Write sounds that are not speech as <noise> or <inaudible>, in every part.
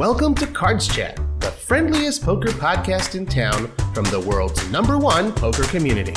Welcome to Cards Chat, the friendliest poker podcast in town from the world's number one poker community.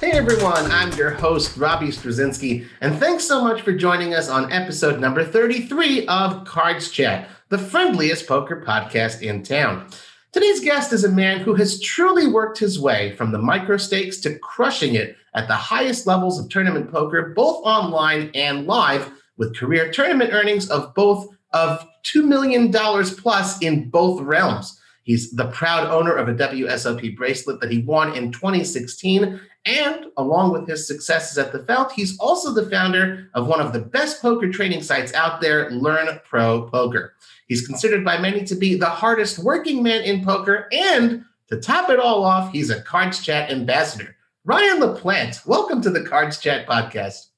Hey everyone, I'm your host, Robbie Strazynski, and thanks so much for joining us on episode number 33 of Cards Chat, the friendliest poker podcast in town. Today's guest is a man who has truly worked his way from the micro stakes to crushing it at the highest levels of tournament poker, both online and live, with career tournament earnings of both of $2 million plus in both realms. He's the proud owner of a WSOP bracelet that he won in 2016. And along with his successes at the Felt, he's also the founder of one of the best poker training sites out there, Learn Pro Poker. He's considered by many to be the hardest working man in poker. And to top it all off, he's a Cards Chat ambassador. Ryan LaPlante, welcome to the Cards Chat podcast.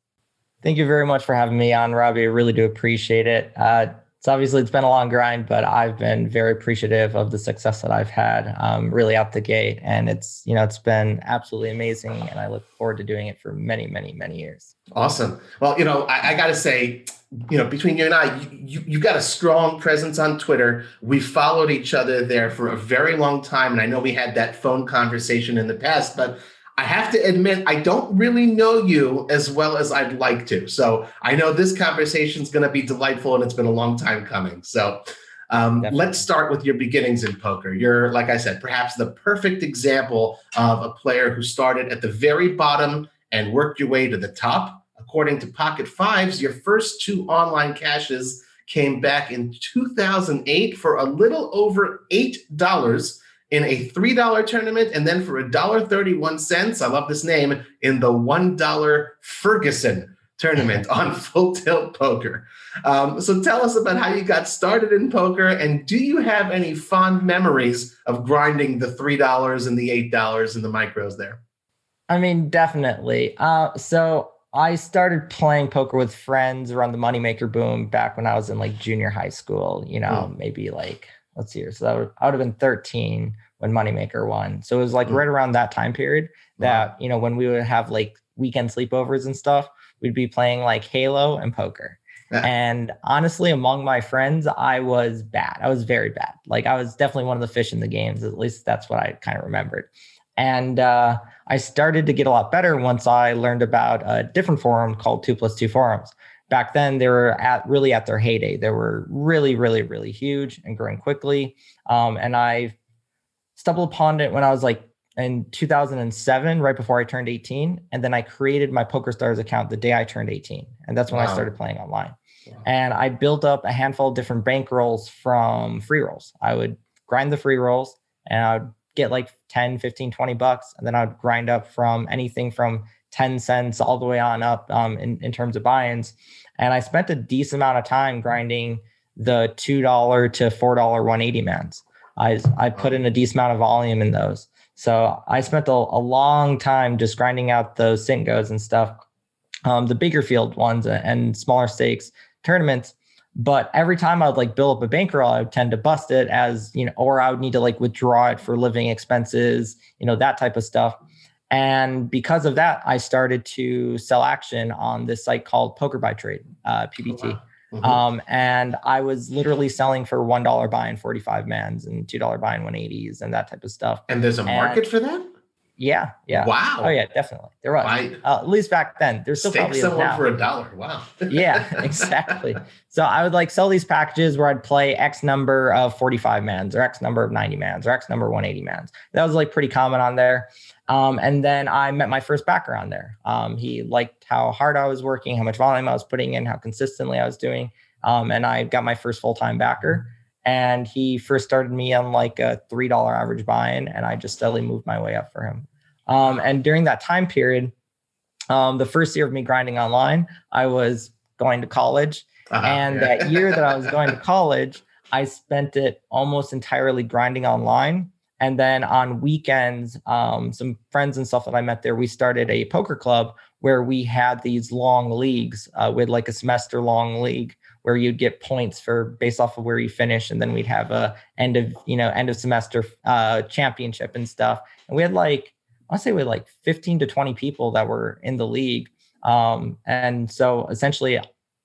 Thank you very much for having me on, Robbie. I really do appreciate it. Uh, it's obviously it's been a long grind, but I've been very appreciative of the success that I've had, um, really out the gate, and it's you know it's been absolutely amazing, and I look forward to doing it for many, many, many years. Awesome. Well, you know, I, I got to say, you know, between you and I, you, you, you got a strong presence on Twitter. We followed each other there for a very long time, and I know we had that phone conversation in the past, but I have to admit, I don't really know you as well as I'd like to. So I know this conversation is going to be delightful and it's been a long time coming. So um, let's start with your beginnings in poker. You're, like I said, perhaps the perfect example of a player who started at the very bottom and worked your way to the top. According to Pocket Fives, your first two online cashes came back in 2008 for a little over $8 in a $3 tournament and then for a dollar 31 cents, I love this name, in the $1 Ferguson tournament <laughs> on Full Tilt Poker. Um, so tell us about how you got started in poker and do you have any fond memories of grinding the $3 and the $8 and the micros there? I mean, definitely. Uh, so I started playing poker with friends around the moneymaker boom back when I was in like junior high school, you know, mm. maybe like let's see here. So that would, I would have been 13 when Moneymaker won. So it was like mm-hmm. right around that time period that, wow. you know, when we would have like weekend sleepovers and stuff, we'd be playing like Halo and poker. Yeah. And honestly, among my friends, I was bad. I was very bad. Like I was definitely one of the fish in the games. At least that's what I kind of remembered. And uh, I started to get a lot better once I learned about a different forum called Two Plus Two Forums back then they were at really at their heyday. They were really, really, really huge and growing quickly. Um, and I stumbled upon it when I was like in 2007, right before I turned 18. And then I created my PokerStars account the day I turned 18. And that's when wow. I started playing online. Wow. And I built up a handful of different bankrolls from free rolls. I would grind the free rolls and I would get like 10, 15, 20 bucks. And then I would grind up from anything from 10 cents all the way on up um, in, in terms of buy-ins. And I spent a decent amount of time grinding the $2 to $4 180 mans. I, I put in a decent amount of volume in those. So I spent a, a long time just grinding out those Cintgos and stuff, um, the bigger field ones and smaller stakes tournaments. But every time I would like build up a bankroll, I would tend to bust it as, you know, or I would need to like withdraw it for living expenses, you know, that type of stuff. And because of that, I started to sell action on this site called Poker by Trade, uh, PBT. Oh, wow. Mm-hmm. um, and I was literally selling for $1 buying 45 mans and $2 buying 180s and that type of stuff. And there's a market for that? Yeah, yeah. Wow. Oh yeah, definitely. There was. uh, at least back then. There's still probably someone for a dollar. Wow. <laughs> yeah, exactly. So I would like sell these packages where I'd play X number of 45 mans or X number of 90 mans or X number of 180 mans. That was like pretty common on there. Um, and then I met my first backer on there. Um, he liked how hard I was working, how much volume I was putting in, how consistently I was doing. Um, and I got my first full time backer and he first started me on like a three dollar average buy-in, and I just steadily moved my way up for him. Um, and during that time period, um, the first year of me grinding online, I was going to college, uh-huh, and yeah. that year that I was going to college, I spent it almost entirely grinding online. And then on weekends, um, some friends and stuff that I met there, we started a poker club where we had these long leagues uh, with like a semester long league where you'd get points for based off of where you finish, and then we'd have a end of you know end of semester uh, championship and stuff. And we had like I say we had like 15 to 20 people that were in the league. Um, and so essentially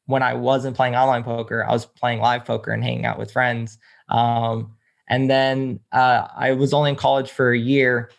when I wasn't playing online poker, I was playing live poker and hanging out with friends. Um, and then uh, I was only in college for a year.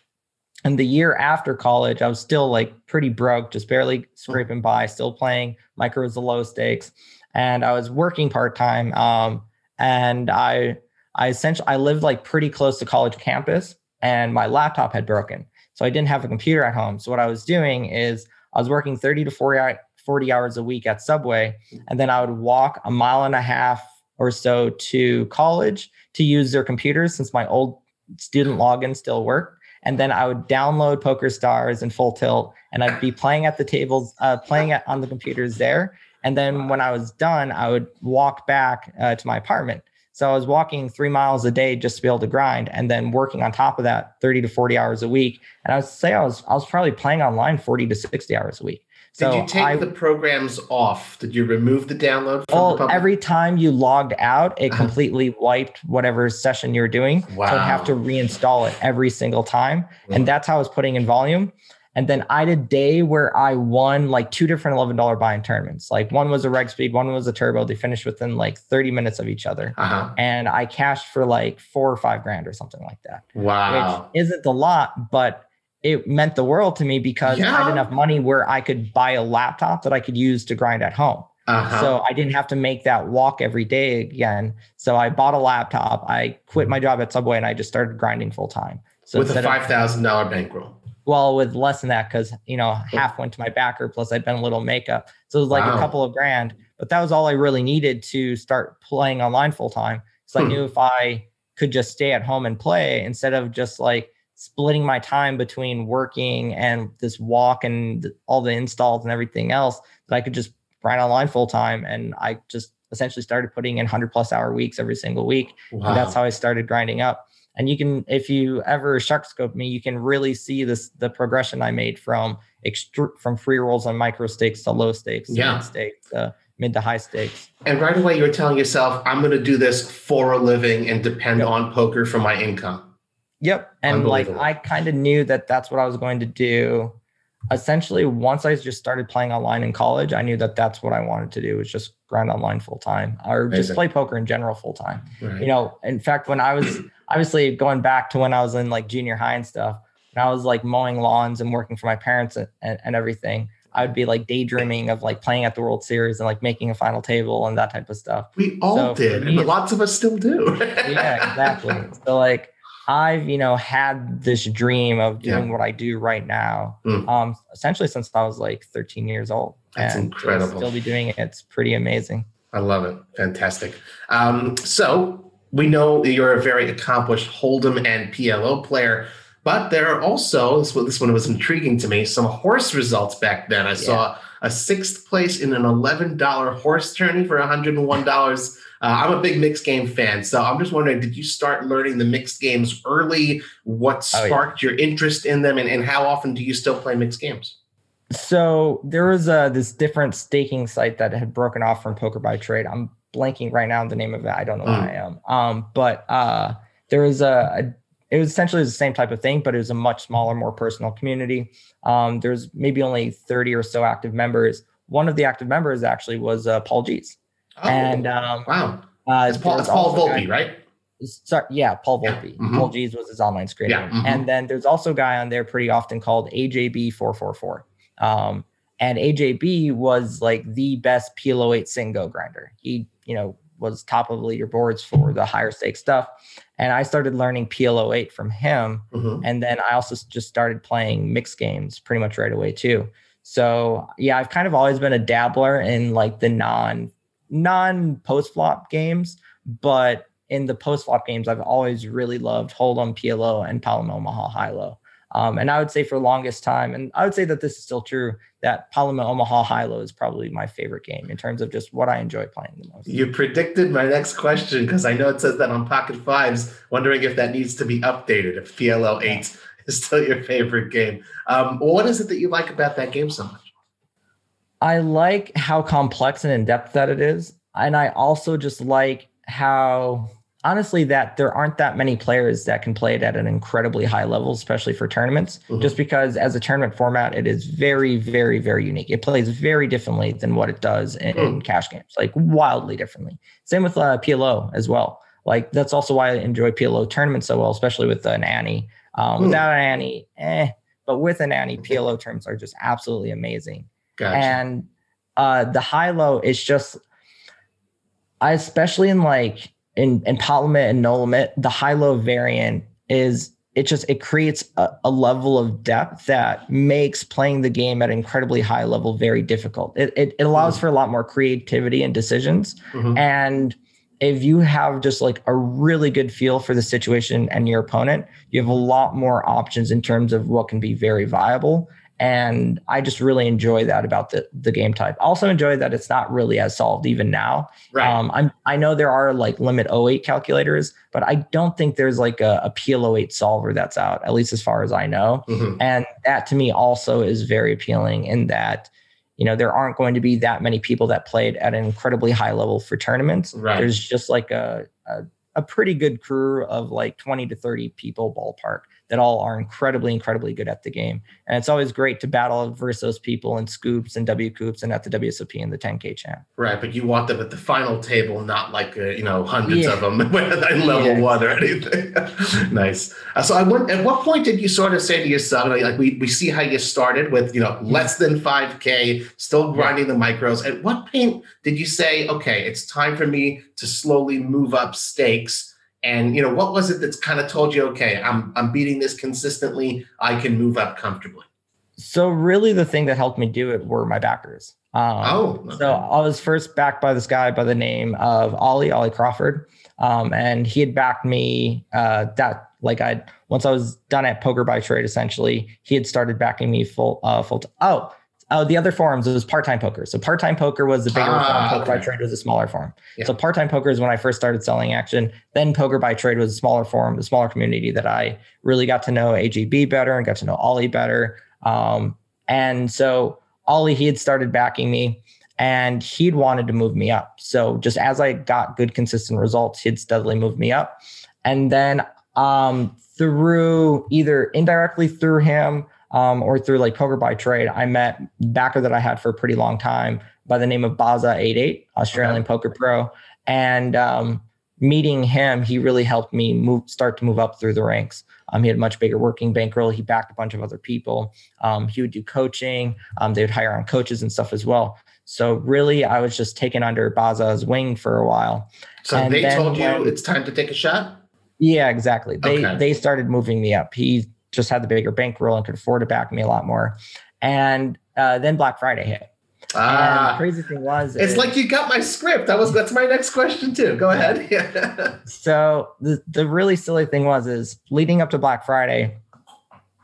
And the year after college, I was still like pretty broke, just barely scraping by, still playing micros, the low stakes. And I was working part time. Um, and I, I essentially, I lived like pretty close to college campus and my laptop had broken. So I didn't have a computer at home. So what I was doing is I was working 30 to 40, 40 hours a week at Subway. And then I would walk a mile and a half or so to college to use their computers since my old student login still worked. And then I would download Poker Stars and Full Tilt, and I'd be playing at the tables, uh, playing at, on the computers there. And then when I was done, I would walk back uh, to my apartment. So I was walking three miles a day just to be able to grind, and then working on top of that 30 to 40 hours a week. And I would say I was I was probably playing online 40 to 60 hours a week. Did you take I, the programs off? Did you remove the download? From well, every time you logged out, it uh-huh. completely wiped whatever session you're doing. Wow. So I'd have to reinstall it every single time. And that's how I was putting in volume. And then I did a day where I won like two different $11 buy-in tournaments. Like one was a reg speed, one was a turbo. They finished within like 30 minutes of each other. Uh-huh. And I cashed for like four or five grand or something like that. Wow. Which isn't a lot, but it meant the world to me because yeah. I had enough money where I could buy a laptop that I could use to grind at home. Uh-huh. So I didn't have to make that walk every day again. So I bought a laptop. I quit my job at Subway and I just started grinding full time. So with a five thousand dollar bankroll. Well, with less than that, because you know half went to my backer. Plus, I'd been a little makeup, so it was like wow. a couple of grand. But that was all I really needed to start playing online full time. So hmm. I knew if I could just stay at home and play instead of just like splitting my time between working and this walk and all the installs and everything else that I could just grind online full time. And I just essentially started putting in 100 plus hour weeks every single week. Wow. And that's how I started grinding up. And you can, if you ever shark scope me, you can really see this the progression I made from extru- from free rolls on micro stakes to low stakes, yeah. mid stakes, uh, mid to high stakes. And right away, you were telling yourself, "I'm going to do this for a living and depend yep. on poker for my income." Yep. And like I kind of knew that that's what I was going to do. Essentially, once I just started playing online in college, I knew that that's what I wanted to do was just grind online full time or Amazing. just play poker in general full time. Right. You know, in fact, when I was obviously going back to when I was in like junior high and stuff, when I was like mowing lawns and working for my parents and, and, and everything, I would be like daydreaming of like playing at the World Series and like making a final table and that type of stuff. We all so did, me, and lots of us still do. yeah, exactly. <laughs> So like I've, you know, had this dream of doing yeah. what I do right now, mm. um, essentially since I was like 13 years old. That's and incredible. Still be doing it. It's pretty amazing. I love it. Fantastic. Um, so we know you're a very accomplished Hold'em and PLO player, but there are also this one, this one was intriguing to me. Some horse results back then. I yeah. saw a sixth place in an $11 horse tourney for $101. Uh, I'm a big mixed game fan, so I'm just wondering, did you start learning the mixed games early? What sparked oh, yeah. your interest in them, and, and how often do you still play mixed games? So there was a, this different staking site that had broken off from Poker by Trade. I'm blanking right now on the name of it. I don't know mm. why I am. Um, but uh, there was a, a, it was essentially the same type of thing, but it was a much smaller, more personal community. Um, there's maybe only 30 or so active members. One of the active members actually was uh, Paul Gees. Oh, and um, wow, uh, it's Paul, it's Paul Volpe, right? Sorry, yeah, Paul Volpe. Yeah. Mm-hmm. Paul Gees was his online screen. Yeah. Mm-hmm. And then there's also a guy on there pretty often called AJB444. Um, and AJB was like the best PLO 8 Singo grinder. He, you know, was top of leaderboards for the higher stake stuff. And I started learning PLO 8 from him. Mm-hmm. And then I also just started playing mixed games pretty much right away too. So yeah, I've kind of always been a dabbler in like the non non post flop games, but in the post flop games, I've always really loved Hold'em, PLO, and Pot Limit Omaha High Low. Um, and I would say for longest time, and I would say that this is still true, that Pot Limit Omaha High Low is probably my favorite game in terms of just what I enjoy playing the most. You predicted my next question because I know it says that on Pocket Fives, wondering if that needs to be updated, if PLO 8 yeah. is still your favorite game. Um, what is it that you like about that game so much? I like how complex and in depth that it is. And I also just like how honestly that there aren't that many players that can play it at an incredibly high level, especially for tournaments, mm-hmm. just because as a tournament format, it is very, very, very unique. It plays very differently than what it does in, mm. in cash games, like wildly differently. Same with uh, PLO as well. Like that's also why I enjoy PLO tournaments so well, especially with an ante. Um, mm. Without an ante, eh, but with an ante, <laughs> PLO terms are just absolutely amazing. Gotcha. And uh, the high low is just, I especially in like in in pot limit and no limit, the high low variant is it just it creates a, a, level of depth that makes playing the game at an incredibly high level very difficult. It it, it allows mm-hmm. for a lot more creativity and decisions. Mm-hmm. And if you have just like a really good feel for the situation and your opponent, you have a lot more options in terms of what can be very viable and I just really enjoy that about the the game type. Also enjoy that it's not really as solved even now. Right. Um, I'm I know there are like limit O8 calculators, but I don't think there's like a, a PLO8 solver that's out, at least as far as I know. Mm-hmm. And that to me also is very appealing in that you know there aren't going to be that many people that played at an incredibly high level for tournaments. Right. There's just like a, a a pretty good crew of like 20 to 30 people ballpark that all are incredibly, incredibly good at the game. And it's always great to battle versus those people in SCOOPs and WCOOPs and at the WSOP and the 10K champ. Right, but you want them at the final table, not like uh, you know hundreds yeah. of <laughs> them in level yeah. one or anything. <laughs> nice. Uh, so I went. At what point did you sort of say to yourself, like we we see how you started with you know less than 5K, still grinding yeah. the micros. At what point did you say, okay, it's time for me to slowly move up stakes? And you know, what was it that's kind of told you, okay, I'm I'm beating this consistently. I can move up comfortably. So really, the thing that helped me do it were my backers. Um, oh, okay. so I was first backed by this guy by the name of Ollie Ollie Crawford, um, and he had backed me. Uh, that like I once I was done at Poker by Trade, essentially, he had started backing me full uh, full. T- oh, Oh, the other forums was part-time poker. So part-time poker was the bigger ah, form. Poker okay. by trade was a smaller form. Yeah. So part-time poker is when I first started selling action. Then poker by trade was a smaller form, the smaller community that I really got to know AJB better and got to know Ollie better. Um, and so Ollie, he had started backing me and he'd wanted to move me up. So just as I got good, consistent results, he'd steadily move me up. And then um, through either indirectly through him um, or through like poker by trade, I met backer that I had for a pretty long time by the name of Baza88, Australian okay. poker pro. And um, meeting him, he really helped me move, start to move up through the ranks. Um, he had a much bigger working bankroll. He backed a bunch of other people. Um, he would do coaching. Um, they would hire on coaches and stuff as well. So really, I was just taken under Baza's wing for a while. So and they told you when, it's time to take a shot. Yeah, exactly. They okay. they started moving me up. He just had the bigger bankroll and could afford to back me a lot more. And uh, then Black Friday hit. Ah, and the crazy thing was, it's is, like you got my script. That was that's my next question too. Go ahead. Yeah. <laughs> so the the really silly thing was is leading up to Black Friday,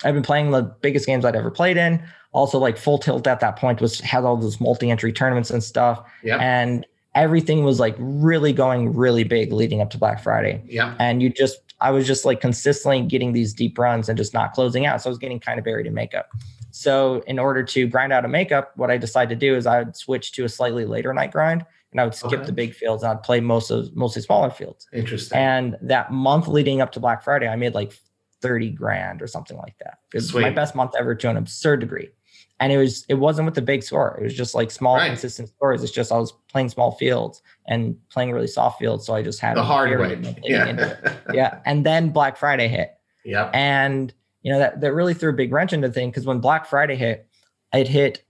I've been playing the biggest games I'd ever played in. Also, like full tilt at that point was had all those multi-entry tournaments and stuff. Yeah. And everything was like really going really big leading up to Black Friday. Yeah. And you just I was just like consistently getting these deep runs and just not closing out. So I was getting kind of buried in makeup. So in order to grind out a makeup, what I decided to do is I would switch to a slightly later night grind and I would skip okay. the big fields and I'd play most of mostly smaller fields. Interesting. And that month leading up to Black Friday, I made like 30 grand or something like that. It was Sweet. my best month ever to an absurd degree and it was it wasn't with the big score. It was just like small right. consistent scores. It's just i was playing small fields and playing really soft fields so i just had the hard way. yeah. yeah. And then black friday hit. Yeah and you know that that really threw a big wrench into the thing because when black friday hit it hit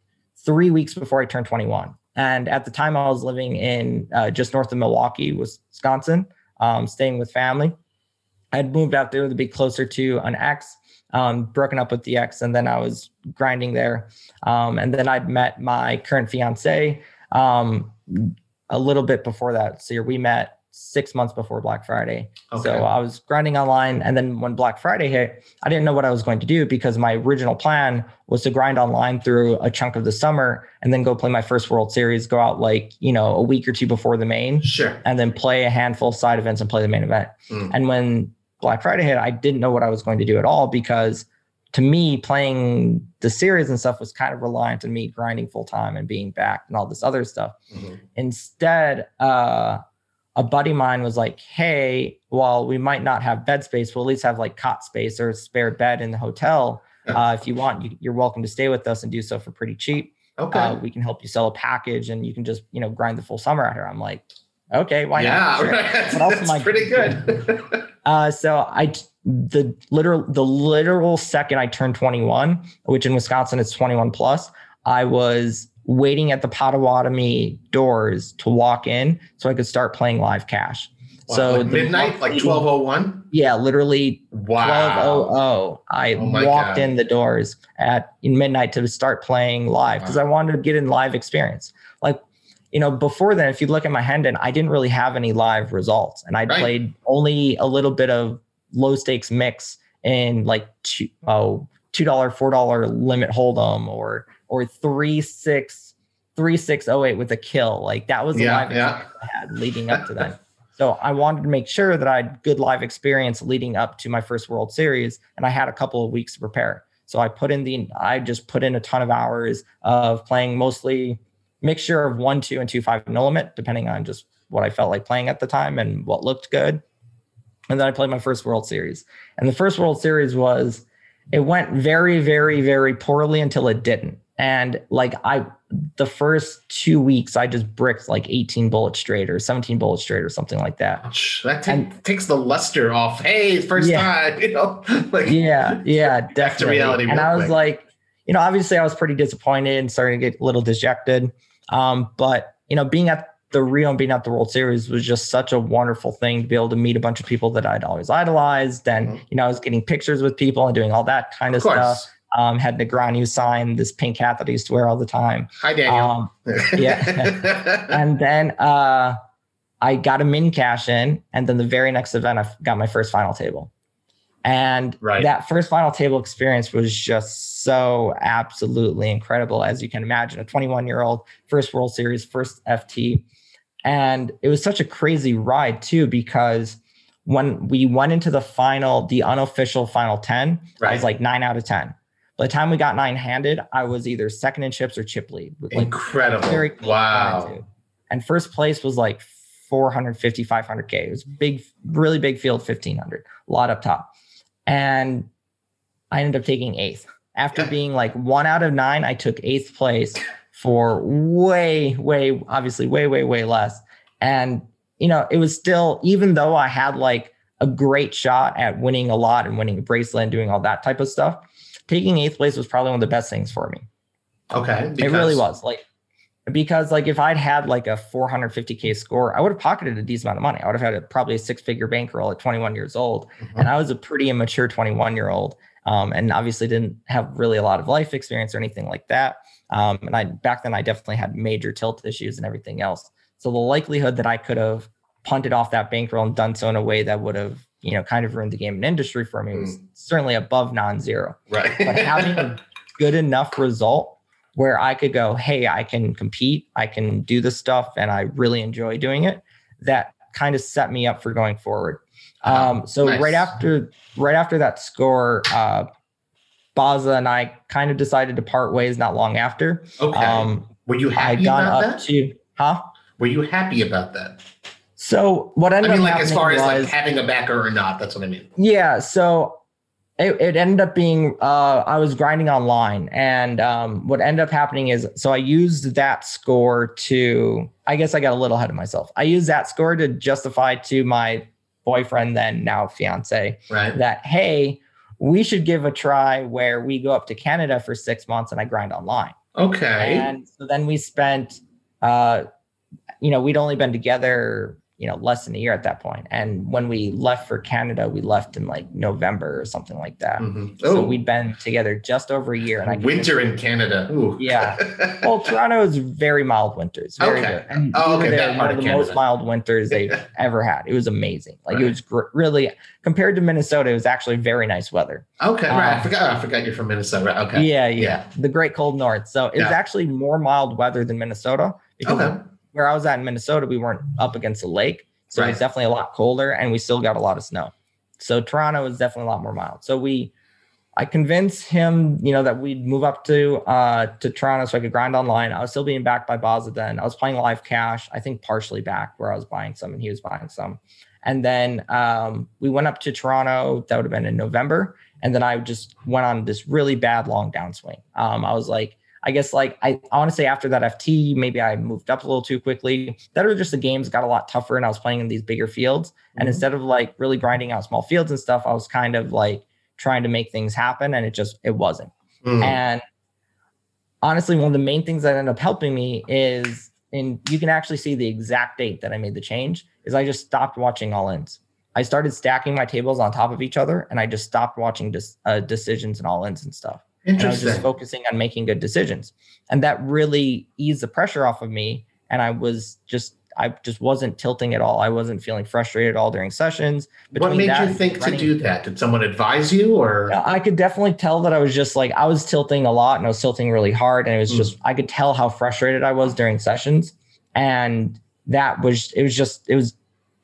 three weeks before i turned 21 and at the time i was living in uh, just north of milwaukee wisconsin um, staying with family i'd moved out there to be closer to an ex um, broken up with the ex, and then I was grinding there. Um, and then I'd met my current fiance um, a little bit before that. So we met six months before Black Friday. Okay. So I was grinding online. And then when Black Friday hit, I didn't know what I was going to do because my original plan was to grind online through a chunk of the summer and then go play my first World Series, go out like, you know, a week or two before the main. Sure. And then play a handful of side events and play the main event. Mm. And when Black Friday hit, I didn't know what I was going to do at all because to me, playing the series and stuff was kind of reliant on me grinding full time and being back and all this other stuff. Mm-hmm. Instead, uh, a buddy of mine was like, "Hey, while we might not have bed space, we'll at least have like cot space or a spare bed in the hotel. Uh, if you want, you, you're welcome to stay with us and do so for pretty cheap. Okay. Uh, we can help you sell a package, and you can just you know grind the full summer out here." I'm like, "Okay, why yeah, not?" Sure. right. <laughs> What else That's pretty good. <laughs> Uh, so I the literal the literal second I turned 21, which in Wisconsin it's 21 plus, I was waiting at the Potawatomi doors to walk in so I could start playing live cash. Wow, so like the midnight, like twelve oh one. Yeah, literally Wow. 1200. I Oh walked God. in the doors at midnight to start playing live because Wow. I wanted to get in live experience. You know, before then, if you look at my Hendon, I didn't really have any live results, and I Right. played only a little bit of low stakes mix in like two oh two dollar four dollar limit hold'em or or three six three six oh eight with a kill. Like that was the Yeah, live yeah. experience I had leading up to that. <laughs> So I wanted to make sure that I had good live experience leading up to my first World Series, and I had a couple of weeks to prepare. So I put in the I just put in a ton of hours of playing mostly mixture of one, two, and two five limit, depending on just what I felt like playing at the time and what looked good. And then I played my first World Series. And the first World Series was it went very, very, very poorly until it didn't. And like I the first two weeks I just bricked like 18 bullets straight or 17 bullets straight or something like that. Ouch, That ta- And- takes the luster off. Hey, first Yeah. time, <laughs> you know. Like, yeah, yeah, definitely. reality and I was like, you know, obviously I was pretty disappointed and starting to get a little dejected. Um, but you know, being at the Rio and being at the World Series was just such a wonderful thing to be able to meet a bunch of people that I'd always idolized. And Mhm. you know, I was getting pictures with people and doing all that kind of, of stuff. Um, had Negreanu sign this pink hat that I used to wear all the time. Hi, Daniel. Um, <laughs> yeah. and then uh, I got a min cash in, and then the very next event, I got my first final table. And Right. that first final table experience was just so absolutely incredible, as you can imagine. A 21 year old, first World Series, first FT. And it was such a crazy ride, too, because when we went into the final, the unofficial final 10, I was like nine out of 10. By the time we got nine handed, I was either second in chips or chip lead. Like Incredible. very wow. And first place was like 450, 500K. It was big, really big field, 1500, a lot up top. And I ended up taking eighth. After being like one out of nine, I took eighth place for way, way, obviously, way, way, way less. And, you know, it was still, even though I had like a great shot at winning a lot and winning a bracelet and doing all that type of stuff, taking eighth place was probably one of the best things for me. Okay. It really was like because like if I'd had like a 450k score, I would have pocketed a decent amount of money. I would have had a, probably a six figure bankroll at 21 years old, Mhm. and I was a pretty immature 21 year old, um, and obviously didn't have really a lot of life experience or anything like that. Um, and I back then I definitely had major tilt issues and everything else. So the likelihood that I could have punted off that bankroll and done so in a way that would have you know kind of ruined the game and industry for me was certainly above non-zero Right. but having a <laughs> good enough result where I could go, hey, I can compete, I can do this stuff, and I really enjoy doing it. That kind of set me up for going forward. Um, so Nice. right after right after that score, uh, Baza and I kind of decided to part ways not long after. okay. Um, Were you I happy gone about up that? to huh? Were you happy about that? So what I ended mean, up like as far as was, like having a backer or not. That's what I mean. Yeah, so it, it ended up being uh, I was grinding online, and um, what ended up happening is so I used that score to I guess I got a little ahead of myself. I used that score to justify to my boyfriend, then now fiance, Right. that hey, we should give a try where we go up to Canada for six months and I grind online. Okay. And so then we spent, uh, you know, we'd only been together, you know, less than a year at that point. And when we left for Canada, we left in like November or something like that. Mhm. So we'd been together just over a year. And I winter in Canada. Ooh. Yeah. <laughs> Well, Toronto is very mild winters. Very Okay. good. And Oh, we were okay, there that one part of of the most mild winters they've <laughs> ever had. It was amazing. Like Right. it was gr- really compared to Minnesota, it was actually very nice weather. okay. Right. I Um, forgot. I forgot you're from Minnesota. Right. Okay. Yeah, yeah, Yeah. The great cold north. So it's Yeah. actually more mild weather than Minnesota because Okay. Where I was at in Minnesota, we weren't up against a lake. So Right. it's definitely a lot colder and we still got a lot of snow. So Toronto is definitely a lot more mild. So we I convinced him, you know, that we'd move up to uh to Toronto so I could grind online. I was still being backed by Baza then. I was playing live cash, I think partially back where I was buying some and he was buying some. And then um, we went up to Toronto. That would have been in November. And then I just went on this really bad long downswing. Um, I was like, I guess like I, I want to say after that FT, maybe I moved up a little too quickly. That or just the games got a lot tougher and I was playing in these bigger fields. And Mhm. instead of like really grinding out small fields and stuff, I was kind of like trying to make things happen and it just it wasn't. Mm. And honestly, one of the main things that ended up helping me is, and you can actually see the exact date that I made the change, is I just stopped watching all ins. I started stacking my tables on top of each other and I just stopped watching dis- uh, decisions and all ins and stuff. And I was just focusing on making good decisions. And that really eased the pressure off of me. And I was just, I just wasn't tilting at all. I wasn't feeling frustrated at all during sessions. What made you think to do that? Did someone advise you or? I could definitely tell that I was just like I was tilting a lot and I was tilting really hard and it was Mm. just I could tell how frustrated I was during sessions and that was it was just it was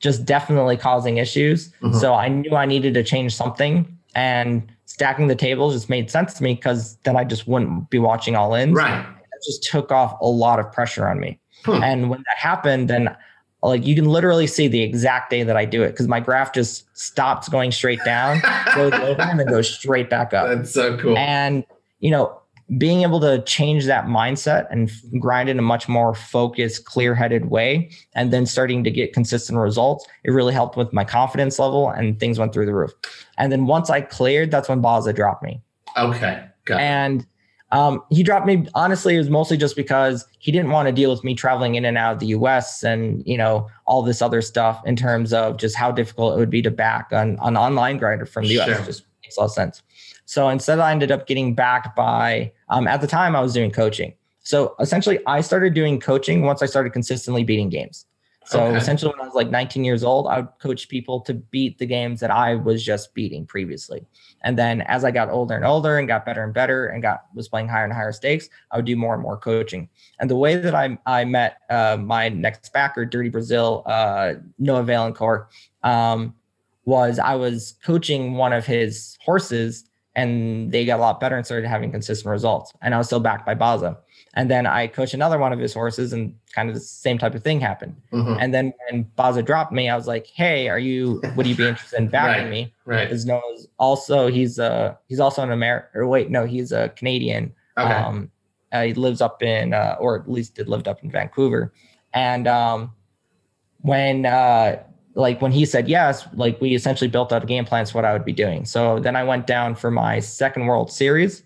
just definitely causing issues. Mhm. So I knew I needed to change something and stacking the tables just made sense to me because then I just wouldn't be watching all in. Right. It just took off a lot of pressure on me. Hmm. And when that happened, then like you can literally see the exact day that I do it because my graph just stops going straight down, goes <laughs> over, and then goes straight back up. That's so cool. And you know, being able to change that mindset and grind in a much more focused, clear-headed way, and then starting to get consistent results, it really helped with my confidence level, and things went through the roof. And then once I cleared, that's when Baza dropped me. Okay. Got. And um, he dropped me. Honestly, it was mostly just because he didn't want to deal with me traveling in and out of the U.S. and you know all this other stuff in terms of just how difficult it would be to back an, an online grinder from the U.S. Sure. It just makes a lot of sense. So instead, I ended up getting backed by. Um, at the time, I was doing coaching. So essentially, I started doing coaching once I started consistently beating games. So Okay. essentially, when I was like 19 years old, I would coach people to beat the games that I was just beating previously. And then as I got older and older and got better and better and got was playing higher and higher stakes, I would do more and more coaching. And the way that I I met uh, my next backer, Dirty Brazil, uh, Noah Vaillancourt, um, was I was coaching one of his horses and they got a lot better and started having consistent results. And I was still backed by Baza. And then I coached another one of his horses and kind of the same type of thing happened. Mhm. And then when Baza dropped me, I was like, "Hey, are you? Would you be interested in backing Right. me?" Right. Because Noah's also he's uh he's also an American. Or wait, no, he's a Canadian. Okay. Um, uh, he lives up in, uh, or at least did lived up in Vancouver. And um, when uh, like when he said yes, like we essentially built out a game plan for what I would be doing. So then I went down for my second World Series,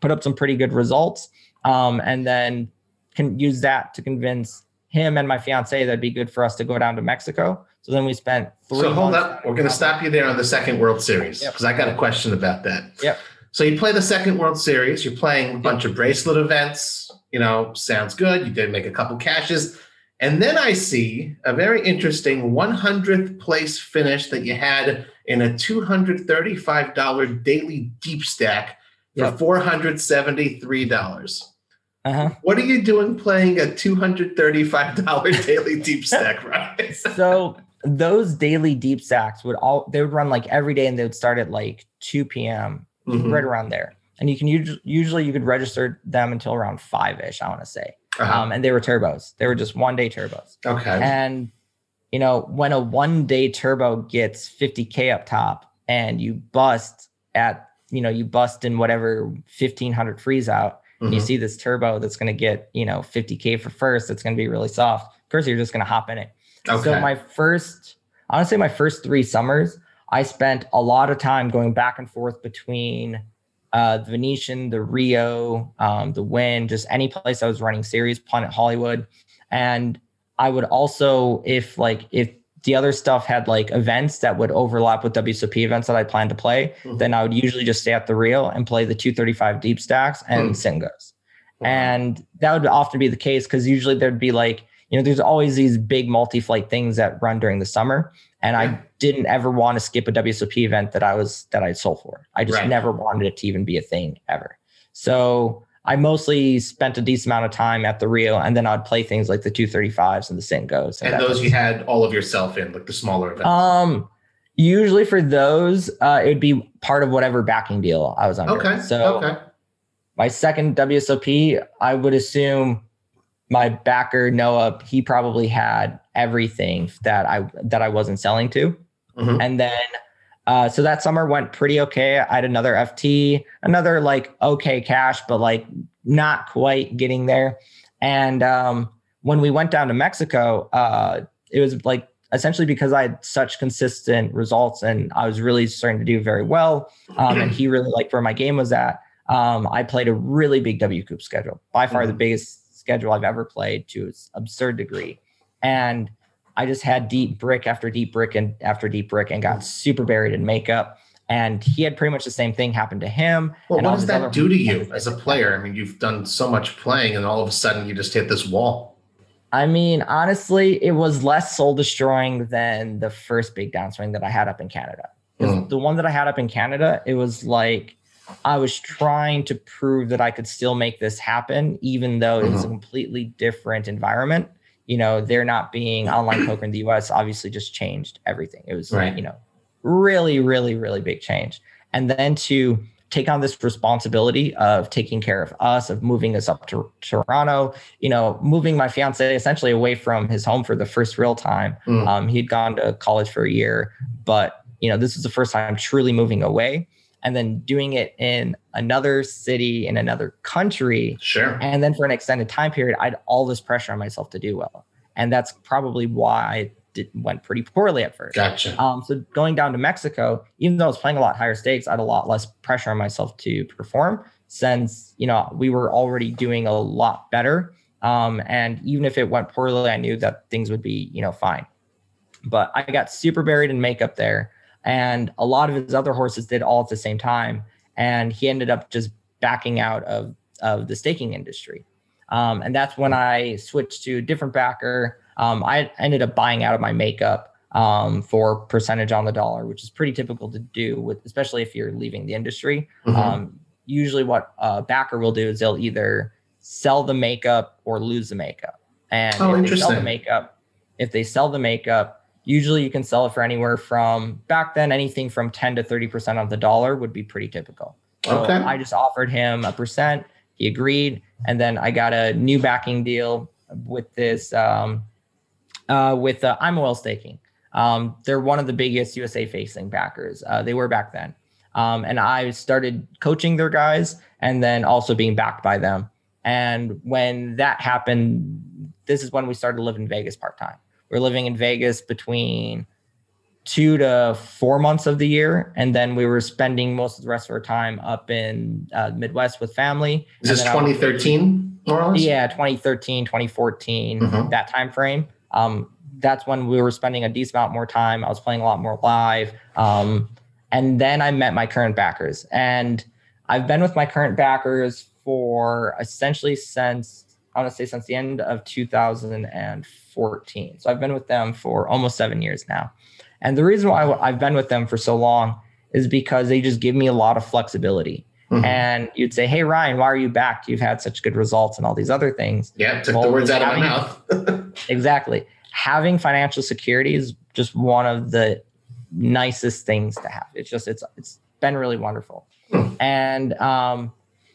put up some pretty good results, um, and then can use that to convince him and my fiance that'd be good for us to go down to Mexico. So then we spent three. so hold up. We're going to stop you there on the second World Series Yep. because I got a question about that. Yep. So you play the second World Series. You're playing a bunch of bracelet events. You know, sounds good. You did make a couple cashes. And then I see a very interesting 100th place finish that you had in a $235 daily deep stack for Yep. $473. Uh-huh. What are you doing playing a $235 <laughs> daily deep stack, right? <laughs> so those daily deep stacks would all they would run like every day and they would start at like 2 p.m Mhm. right around there and you can usually usually you could register them until around five-ish i want to say Uh-huh. um, and they were turbos they were just one day turbos okay. and you know when a one day turbo gets 50k up top and you bust at you know you bust in whatever 1500 freeze out and you see this turbo that's going to get you know 50k for first it's going to be really soft of course you're just going to hop in it Okay. so my first, honestly, my first three summers, I spent a lot of time going back and forth between uh, the Venetian, the Rio, um, the Wynn, just any place I was running series, Planet Hollywood, and I would also, if like if the other stuff had like events that would overlap with WSOP events that I planned to play, Mhm. then I would usually just stay at the Rio and play the 235 deep stacks and singles Wow. and that would often be the case because usually there'd be like you know there's always these big multi-flight things that run during the summer and i didn't ever want to skip a wsop event that i was that i sold for i just Right. never wanted it to even be a thing ever so i mostly spent a decent amount of time at the rio and then i'd play things like the 235s and the Singos and that those type you had all of yourself in, like the smaller events. um Usually for those, uh, it would be part of whatever backing deal I was under. Okay. So okay. my second WSOP, I would assume my backer Noah, he probably had everything that I that I wasn't selling to, Mhm. and then uh, so that summer went pretty okay. I had another FT, another like okay cash, but like not quite getting there. And um, when we went down to Mexico, uh, it was like essentially because I had such consistent results and I was really starting to do very well. Um, and he really liked where my game was at. Um, I played a really big WCOOP schedule, by far the Mhm. biggest schedule I've ever played to an absurd degree. And I just had deep brick after deep brick and after deep brick and got super buried in makeup. And he had pretty much the same thing happen to him. Well, what does that do to you as a player? I mean, you've done so much playing, and all of a sudden you just hit this wall. I mean, honestly, it was less soul destroying than the first big downswing that I had up in Canada. Mm. The one that I had up in Canada, it was like I was trying to prove that I could still make this happen, even though it was a completely different environment. You know, there not being online <clears throat> poker in the US obviously just changed everything. It was, Right. you know, really, really, really big change. And then to take on this responsibility of taking care of us, of moving us up to Toronto, you know, moving my fiance essentially away from his home for the first real time. Mm. Um, he'd gone to college for a year, but you know, this was the first time truly moving away, and then doing it in another city in another country, Sure. and then for an extended time period, I had all this pressure on myself to do well, and that's probably why it did, went pretty poorly at first. Gotcha. Um, so going down to Mexico, even though I was playing a lot higher stakes, I had a lot less pressure on myself to perform since you know we were already doing a lot better. Um, and even if it went poorly, I knew that things would be you know fine. But I got super buried in makeup there, and a lot of his other horses did all at the same time, and he ended up just backing out of of the staking industry. Um, and that's when I switched to a different backer. Um, I ended up buying out of my makeup um, for percentage on the dollar, which is pretty typical to do with, especially if you're leaving the industry. Mhm. Um, usually, what a backer will do is they'll either sell the makeup or lose the makeup. And Oh, if they sell the makeup, if they sell the makeup, usually you can sell it for anywhere from back then anything from 10 to 30 percent of the dollar would be pretty typical. So Okay. I just offered him a percent. He agreed, and then I got a new backing deal with this um, uh, with uh, I'm Oil Staking. Um, they're one of the biggest USA facing backers. Uh, they were back then, um, and I started coaching their guys, and then also being backed by them. And when that happened, this is when we started to live in Vegas part time. We're living in Vegas between two to four months of the year. And then we were spending most of the rest of our time up in uh, Midwest with family. Is this then 2013, more or less? Yeah, 2013, 2014, Mhm. that time frame. Um, that's when we were spending a decent amount more time. I was playing a lot more live. Um, and then I met my current backers. And I've been with my current backers for essentially since I want to say since the end of 2014. So I've been with them for almost seven years now. And the reason why I've been with them for so long is because they just give me a lot of flexibility. Mhm. And you'd say, Hey, Ryan, why are you back? You've had such good results and all these other things. Yeah, took the words out of my mouth. <laughs> Exactly. Having financial security is just one of the nicest things to have. It's just, it's, it's been really wonderful. Hmm. And, um,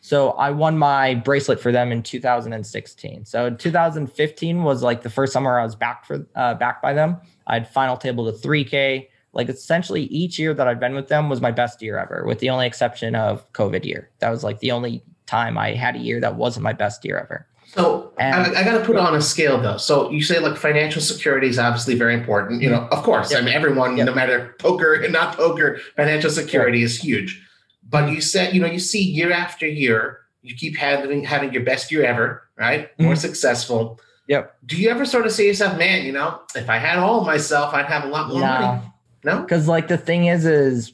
so I won my bracelet for them in 2016. So 2015 was like the first summer I was backed for uh, backed by them. I'd final table to 3K. Like essentially each year that I've been with them was my best year ever, with the only exception of COVID year. That was like the only time I had a year that wasn't my best year ever. So And- I, I got to put it on a scale though. So you say like financial security is obviously very important. You know, of course. I mean, everyone, Yep. no matter poker and not poker, financial security is huge. But you said, you know, you see year after year, you keep having having your best year ever, right? More Mhm. successful. Yep. Do you ever sort of say to yourself, man, you know, if I had all of myself, I'd have a lot more money? No. because like the thing is is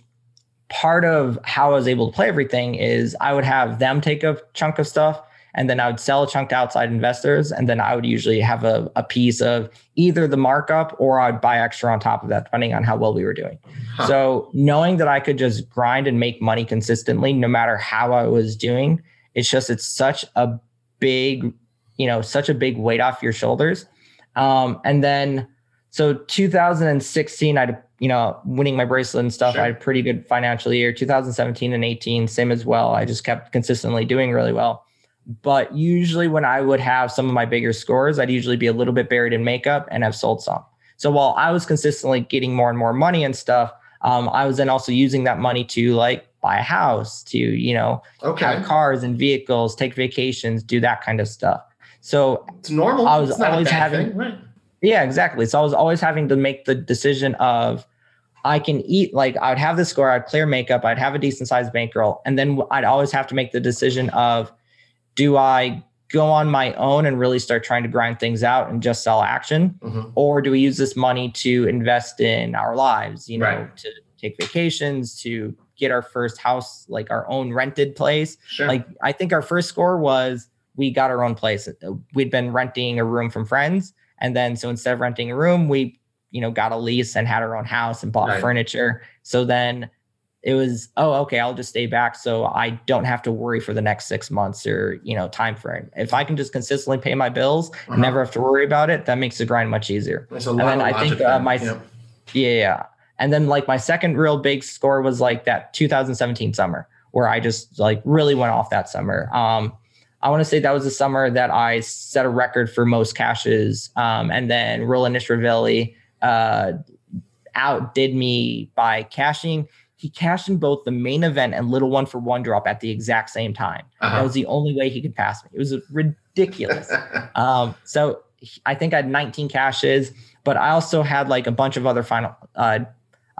part of how i was able to play everything is i would have them take a chunk of stuff and then i would sell a chunk to outside investors and then i would usually have a, a piece of either the markup or i'd buy extra on top of that depending on how well we were doing Huh. so knowing that i could just grind and make money consistently no matter how i was doing it's just it's such a big you know such a big weight off your shoulders um, and then so 2016, I'd, you know, winning my bracelet and stuff, Sure. I had a pretty good financial year. 2017 and 18, same as well. I just kept consistently doing really well. But usually, when I would have some of my bigger scores, I'd usually be a little bit buried in makeup and have sold some. So while I was consistently getting more and more money and stuff, um, I was then also using that money to like buy a house, to you know, Okay. have cars and vehicles, take vacations, do that kind of stuff. So It's normal. I was It's not a always having- thing, right? yeah, exactly. So I was always having to make the decision of I can eat like I'd have the score, I'd clear makeup, I'd have a decent sized bankroll, and then I'd always have to make the decision of do I go on my own and really start trying to grind things out and just sell action, Mhm. or do we use this money to invest in our lives? You know, Right. to take vacations, to get our first house, like our own rented place Sure. like I think our first score was we got our own place. We'd been renting a room from friends, and then so instead of renting a room, we you know got a lease and had our own house and bought Right. furniture. So then it was oh okay, I'll just stay back so I don't have to worry for the next six months or you know time frame. If I can just consistently pay my bills Uh-huh. and never have to worry about it, that makes the grind much easier. There's a and then I think, uh, my- Yep. Yeah, yeah. And then like my second real big score was like that 2017 summer where I just like really went off that summer. Um, I want to say that was the summer that I set a record for most cashes. Um, and then Roland Israelashvili uh, outdid me by cashing. He cashed in both the main event and little one for one drop at the exact same time. That Uh-huh. was the only way he could pass me. It was ridiculous. <laughs> Um, so I think I had 19 cashes, but I also had like a bunch of other final. Uh,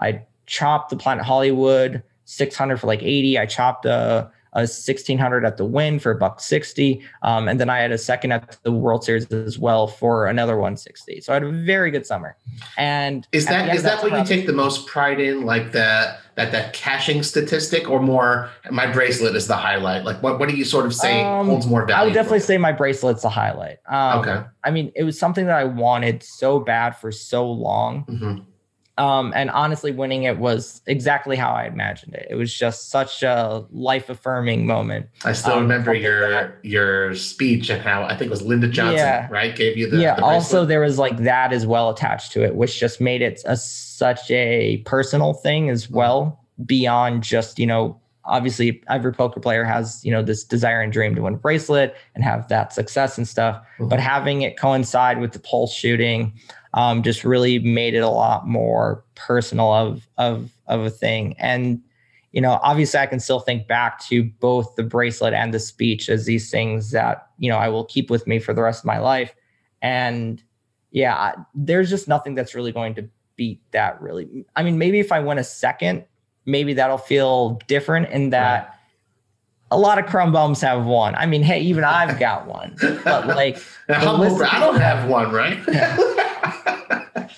I chopped the Planet Hollywood 600 for like 80. I chopped a, a 1600 at the Wynn for a buck 60. Um, and then I had a second at the World Series as well for another 160. So I had a very good summer. And Is at the that is that what you take the most pride in, like that that that cashing statistic, or more? My bracelet is the highlight. Like, what what do you sort of say Um, holds more value? I would definitely say my bracelet's the highlight. Um, Okay. I mean, it was something that I wanted so bad for so long. Mhm. Um, and honestly, winning it was exactly how I imagined it. It was just such a life affirming moment. I still Um, remember your that- your speech and how I think it was Linda Johnson, Yeah. right? Gave you the yeah. the also, bracelet? there was like that as well attached to it, which just made it a, such a personal thing as Mm-hmm. well, beyond just, you know, obviously every poker player has, you know, this desire and dream to win a bracelet and have that success and stuff. Mhm. But having it coincide with the pulse shooting um, just really made it a lot more personal of of of a thing. And you know, obviously, I can still think back to both the bracelet and the speech as these things that you know I will keep with me for the rest of my life. And yeah, there's just nothing that's really going to beat that. Really, I mean, maybe if I win a second, maybe that'll feel different in that. A lot of crumb bums have one. I mean, hey, even I've got one. But like, <laughs> Now, the how list old- of I don't have one, right? <laughs> <laughs>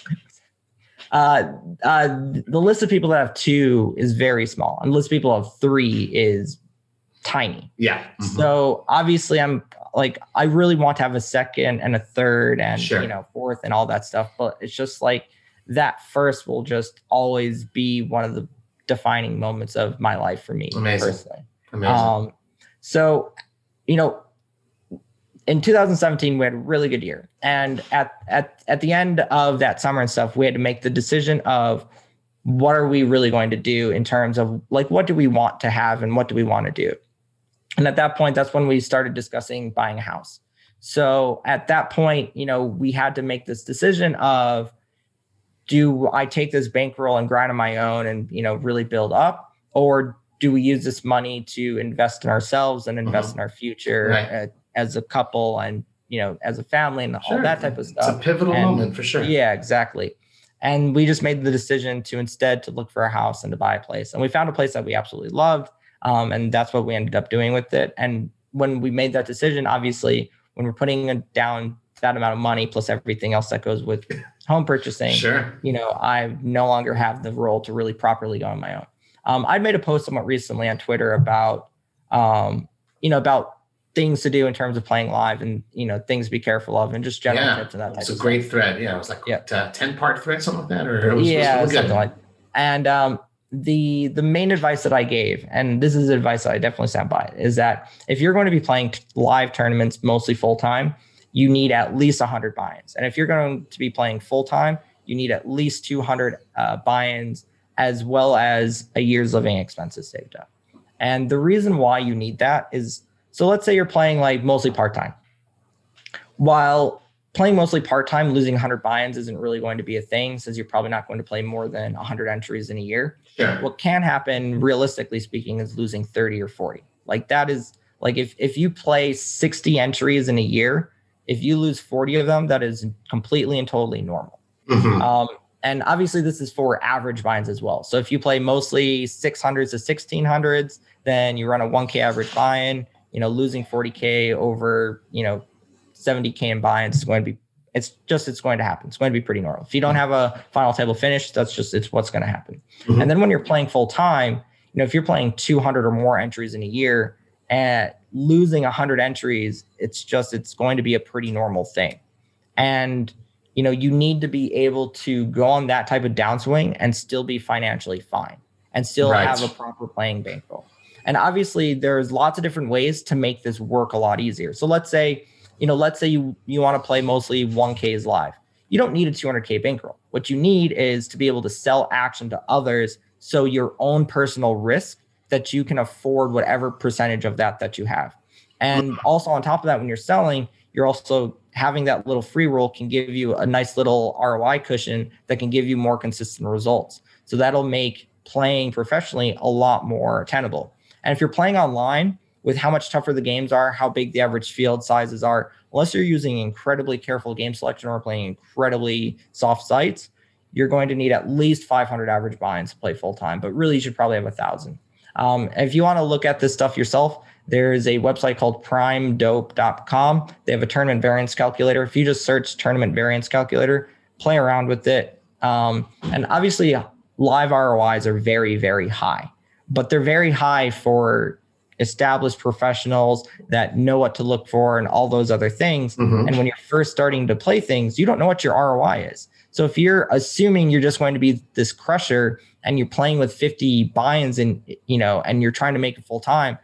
uh, uh, the list of people that have two is very small, and the list of people have three is tiny. yeah. Mhm. So obviously, I'm like, I really want to have a second and a third, and Sure. you know, fourth, and all that stuff. But it's just like that first will just always be one of the defining moments of my life for me Amazing. personally. Amazing. Um, so, you know, in 2017 we had a really good year, and at at at the end of that summer and stuff, we had to make the decision of what are we really going to do in terms of like what do we want to have and what do we want to do. And at that point, that's when we started discussing buying a house. So at that point, you know, we had to make this decision of do I take this bankroll and grind on my own and you know really build up, or do we use this money to invest in ourselves and invest in our future Right. uh, as a couple and you know as a family and all Sure. that type of stuff. It's a pivotal And- moment for sure. Yeah, exactly. And we just made the decision to instead to look for a house and to buy a place. And we found a place that we absolutely loved. Um, and that's what we ended up doing with it. And when we made that decision, obviously, when we're putting down that amount of money plus everything else that goes with home purchasing, Sure. you know, I no longer have the roll to really properly go on my own. Um, I made a post somewhat recently on Twitter about, um, you know, about things to do in terms of playing live and you know things to be careful of and just general Yeah. tips and that type It's a great thread. Yeah, it was like Yeah. uh, ten part thread, something like that, or it was, yeah, it was really something like. And um, the the main advice that I gave, and this is advice that I definitely stand by, is that if you're going to be playing live tournaments mostly full time, you need at least 100 buy-ins. And if you're going to be playing full time, you need at least 200 uh, buy-ins as well as a year's living expenses saved up. And the reason why you need that is so let's say you're playing like mostly part-time. While playing mostly part-time, losing 100 buy-ins isn't really going to be a thing since you're probably not going to play more than 100 entries in a year. Sure. What can happen realistically speaking is losing 30 or 40. Like that is like if if you play 60 entries in a year, if you lose 40 of them, that is completely and totally normal. Mhm. Um, and obviously, this is for average buy-ins as well. So if you play mostly 600s to 1600s, then you run a 1K average buy-in. You know, losing 40K over you know 70K in buy-ins is going to be. It's just it's going to happen. It's going to be pretty normal. If you don't have a final table finish, that's just it's what's going to happen. Mhm. And then when you're playing full time, you know, if you're playing 200 or more entries in a year and losing 100 entries, it's just it's going to be a pretty normal thing. And you know, you need to be able to go on that type of downswing and still be financially fine and still Right. have a proper playing bankroll. And obviously, there's lots of different ways to make this work a lot easier. So let's say, you know, let's say you you want to play mostly 1Ks live. You don't need a 200K bankroll. What you need is to be able to sell action to others so your own personal risk that you can afford whatever percentage of that that you have. And also on top of that, when you're selling, you're also having that little free roll can give you a nice little ROI cushion that can give you more consistent results. So that'll make playing professionally a lot more tenable. And if you're playing online with how much tougher the games are, how big the average field sizes are, unless you're using incredibly careful game selection or playing incredibly soft sites, you're going to need at least 500 average buy-ins to play full time. But really, you should probably have a thousand. Um, if you want to look at this stuff yourself, there is a website called primedope.com. They have a tournament variance calculator. If you just search tournament variance calculator, play around with it. Um, and obviously, live ROIs are very, very high, but they're very high for established professionals that know what to look for and all those other things. Mhm. And when you're first starting to play things, you don't know what your ROI is. So if you're assuming you're just going to be this crusher and you're playing with 50 buy-ins and you know and you're trying to make it full time,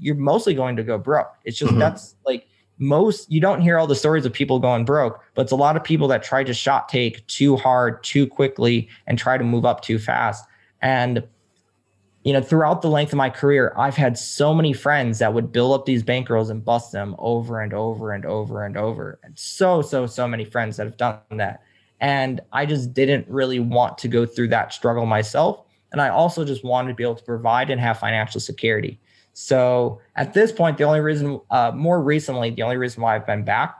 you're mostly going to go broke. It's just Mhm. that's like most you don't hear all the stories of people going broke, but it's a lot of people that try to shot take too hard, too quickly, and try to move up too fast. And you know, throughout the length of my career, I've had so many friends that would build up these bankrolls and bust them over and over and over and over. And so, so, so many friends that have done that. And I just didn't really want to go through that struggle myself. And I also just wanted to be able to provide and have financial security. So at this point, the only reason, uh, more recently, the only reason why I've been back,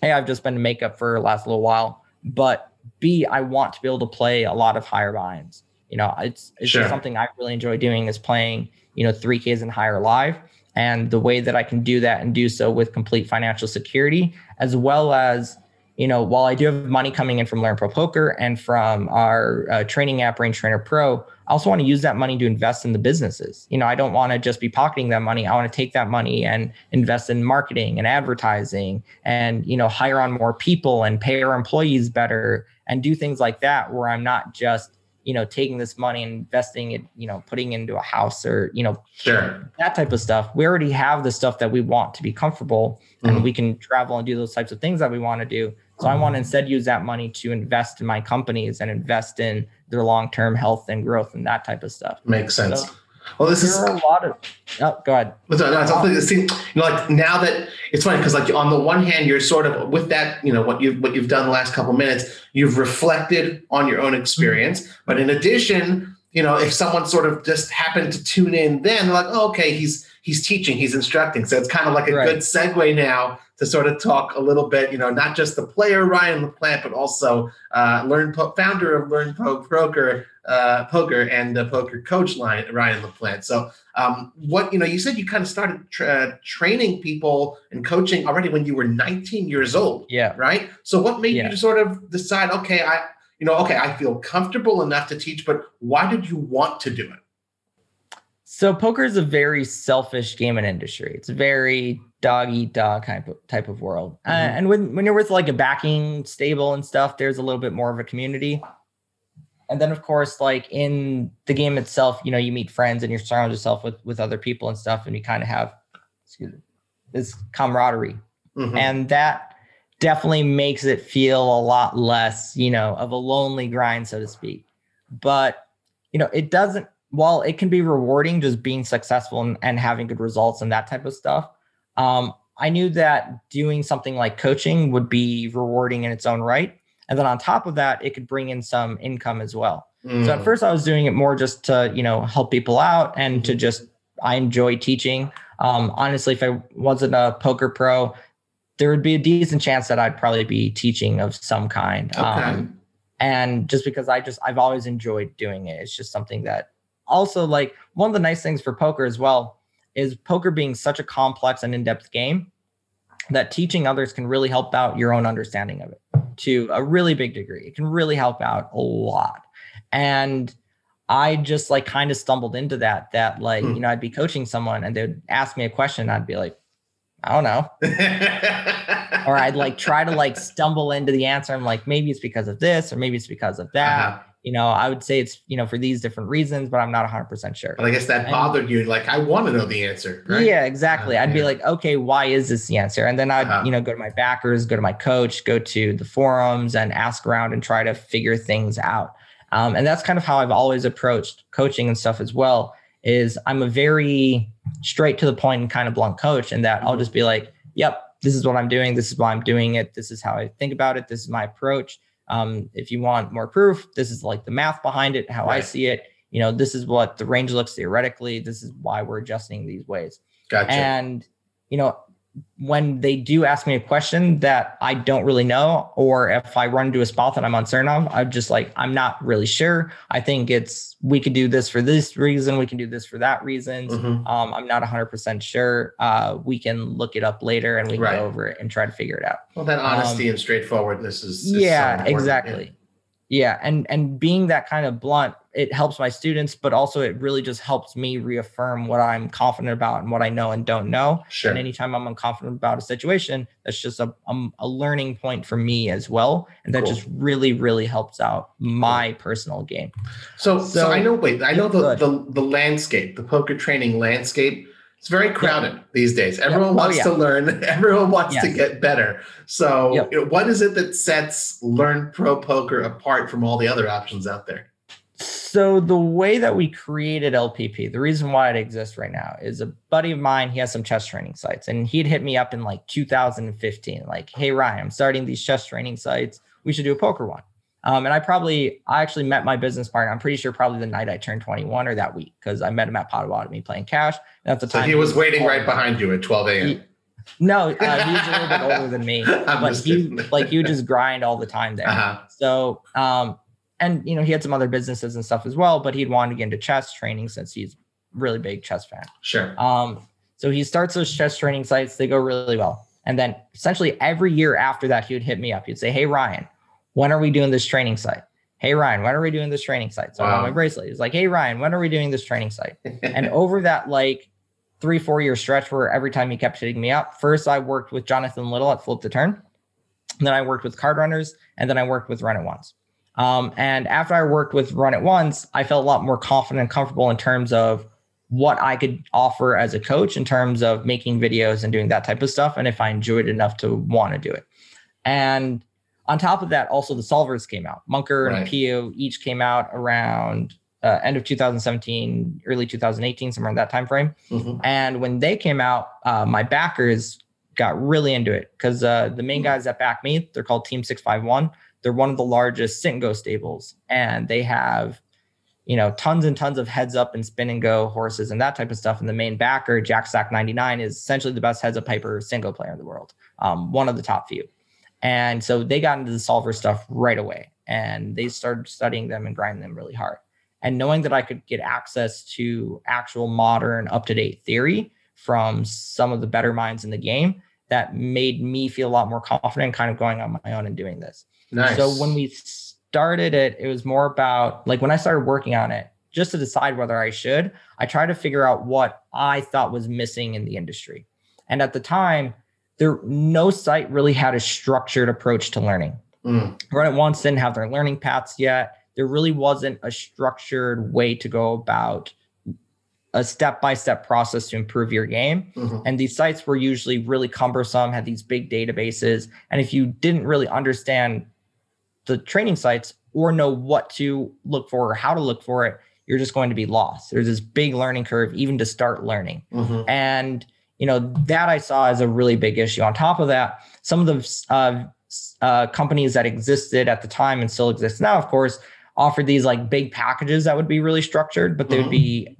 hey, I've just been in makeup for the last little while, but B, I want to be able to play a lot of higher buy-ins. You know, it's it's Sure. just something I really enjoy doing is playing, you know, 3Ks and higher live. And the way that I can do that and do so with complete financial security, as well as, you know, while I do have money coming in from Learn Pro Poker and from our uh, training app, Range Trainer Pro, I also want to use that money to invest in the businesses. You know, I don't want to just be pocketing that money. I want to take that money and invest in marketing and advertising and, you know, hire on more people and pay our employees better and do things like that where I'm not just, you know, taking this money and investing it, you know, putting into a house or, you know, Sure. that type of stuff. We already have the stuff that we want to be comfortable and Mhm. we can travel and do those types of things that we want to do. So I want to instead use that money to invest in my companies and invest in their long-term health and growth and that type of stuff. Makes sense. So- well, this There is are a lot of oh, go ahead. No, uh, no, it's something that seems, you know, like now that it's funny because like on the one hand, you're sort of with that, you know, what you've what you've done the last couple minutes, you've reflected on your own experience. Mm-hmm. But in addition, you know, if someone sort of just happened to tune in, then they're like, oh, okay, he's he's teaching, he's instructing. So it's kind of like a Right. good segue now to sort of talk a little bit, you know, not just the player Ryan LaPlante, but also uh, Learn Po- founder of Learn Po- Poker, uh, Poker and the Poker coach Ryan, Ryan LaPlante. So um, what you know, you said you kind of started tra- training people and coaching already when you were 19 years old, Yeah. right? So what made Yeah. you sort of decide, okay, I, you know, okay, I feel comfortable enough to teach, but why did you want to do it? So poker is a very selfish game and industry. It's a very dog eat dog type of type of world. Uh, Mhm. and when when you're with like a backing stable and stuff, there's a little bit more of a community. And then of course, like in the game itself, you know, you meet friends and you surround yourself with with other people and stuff, and you kind of have excuse me, this camaraderie Mhm. and that definitely makes it feel a lot less, you know, of a lonely grind, so to speak. But, you know, it doesn't, while it can be rewarding just being successful and, and having good results and that type of stuff, um, I knew that doing something like coaching would be rewarding in its own right. And then on top of that, it could bring in some income as well. Mm. So at mm. first I was doing it more just to, you know, help people out and mm-hmm. to just I enjoy teaching. Um, honestly, if I wasn't a poker pro, there would be a decent chance that I'd probably be teaching of some kind. Okay. Um, and just because I just I've always enjoyed doing it. It's just something that also like one of the nice things for poker as well is poker being such a complex and in-depth game that teaching others can really help out your own understanding of it to a really big degree. It can really help out a lot. And I just like kind of stumbled into that, that like, mm. you know, I'd be coaching someone and they would ask me a question. I'd be like, I don't know. <laughs> or I'd like try to like stumble into the answer. I'm like, maybe it's because of this, or maybe it's because of that. Uh-huh. You know, I would say it's, you know, for these different reasons, but I'm not 100% sure. But I guess that bothered and, you. Like, I want to know the answer. Right? Yeah, exactly. Uh, I'd yeah. be like, okay, why is this the answer? And then I'd, uh-huh. you know, go to my backers, go to my coach, go to the forums and ask around and try to figure things out. Um, and that's kind of how I've always approached coaching and stuff as well. Is I'm a very straight to the point and kind of blunt coach, and that I'll just be like, "Yep, this is what I'm doing. This is why I'm doing it. This is how I think about it. This is my approach. Um, if you want more proof, this is like the math behind it, how right. I see it. You know, this is what the range looks theoretically. This is why we're adjusting these ways. Gotcha. And you know, when they do ask me a question that I don't really know, or if I run into a spot that I'm uncertain of, I'm just like, I'm not really sure. I think it's, we could do this for this reason. We can do this for that reason. Mm-hmm. Um, I'm not 100% sure. Uh, we can look it up later and we can right. go over it and try to figure it out. Well, that honesty um, and straightforwardness is, is yeah, exactly. Yeah. Yeah, and, and being that kind of blunt it helps my students, but also it really just helps me reaffirm what I'm confident about and what I know and don't know. Sure. And anytime I'm unconfident about a situation, that's just a, a, a learning point for me as well. And that cool. just really, really helps out my personal game. So, so, so I know, wait, I know the, the, the landscape, the poker training landscape. It's very crowded yep. these days. Everyone yep. oh, wants yeah. to learn. <laughs> Everyone wants yes. to get better. So, yep. you know, what is it that sets Learn Pro Poker apart from all the other options out there? So the way that we created LPP, the reason why it exists right now is a buddy of mine. He has some chess training sites, and he'd hit me up in like 2015, like, "Hey Ryan, I'm starting these chess training sites. We should do a poker one." Um, and I probably, I actually met my business partner. I'm pretty sure probably the night I turned 21 or that week because I met him at Potawatomi playing cash. And at the time, so he was he waiting right behind you at 12 a.m. He, no, uh, he's a little bit older than me, <laughs> but he like he would just grind all the time there. Uh-huh. So um, and you know he had some other businesses and stuff as well but he'd wanted to get into chess training since he's really big chess fan sure um so he starts those chess training sites they go really well and then essentially every year after that he would hit me up he'd say hey ryan when are we doing this training site hey ryan when are we doing this training site so wow. on my bracelet he's like hey ryan when are we doing this training site <laughs> and over that like three four year stretch where every time he kept hitting me up first i worked with jonathan little at float the turn then i worked with card runners and then i worked with run it once um, and after I worked with Run It Once, I felt a lot more confident and comfortable in terms of what I could offer as a coach in terms of making videos and doing that type of stuff. And if I enjoyed it enough to want to do it. And on top of that, also the solvers came out. Monker right. and Pio each came out around uh, end of 2017, early 2018, somewhere in that time frame. Mm-hmm. And when they came out, uh, my backers got really into it because uh, the main mm-hmm. guys that back me, they're called Team 651. They're one of the largest sit and go stables, and they have, you know, tons and tons of heads up and spin and go horses and that type of stuff. And the main backer, Jack Stack 99, is essentially the best heads up hyper single player in the world, um, one of the top few. And so they got into the solver stuff right away, and they started studying them and grinding them really hard. And knowing that I could get access to actual modern, up to date theory from some of the better minds in the game, that made me feel a lot more confident kind of going on my own and doing this. Nice. So when we started it, it was more about like when I started working on it, just to decide whether I should, I tried to figure out what I thought was missing in the industry. And at the time, there no site really had a structured approach to learning. Mm. Run It Once didn't have their learning paths yet. There really wasn't a structured way to go about a step-by-step process to improve your game Mhm. and these sites were usually really cumbersome had these big databases and if you didn't really understand the training sites or know what to look for or how to look for it you're just going to be lost there's this big learning curve even to start learning Mhm. and you know that i saw as a really big issue. On top of that some of the uh, uh, companies that existed at the time and still exist now of course offered these like big packages that would be really structured but they would be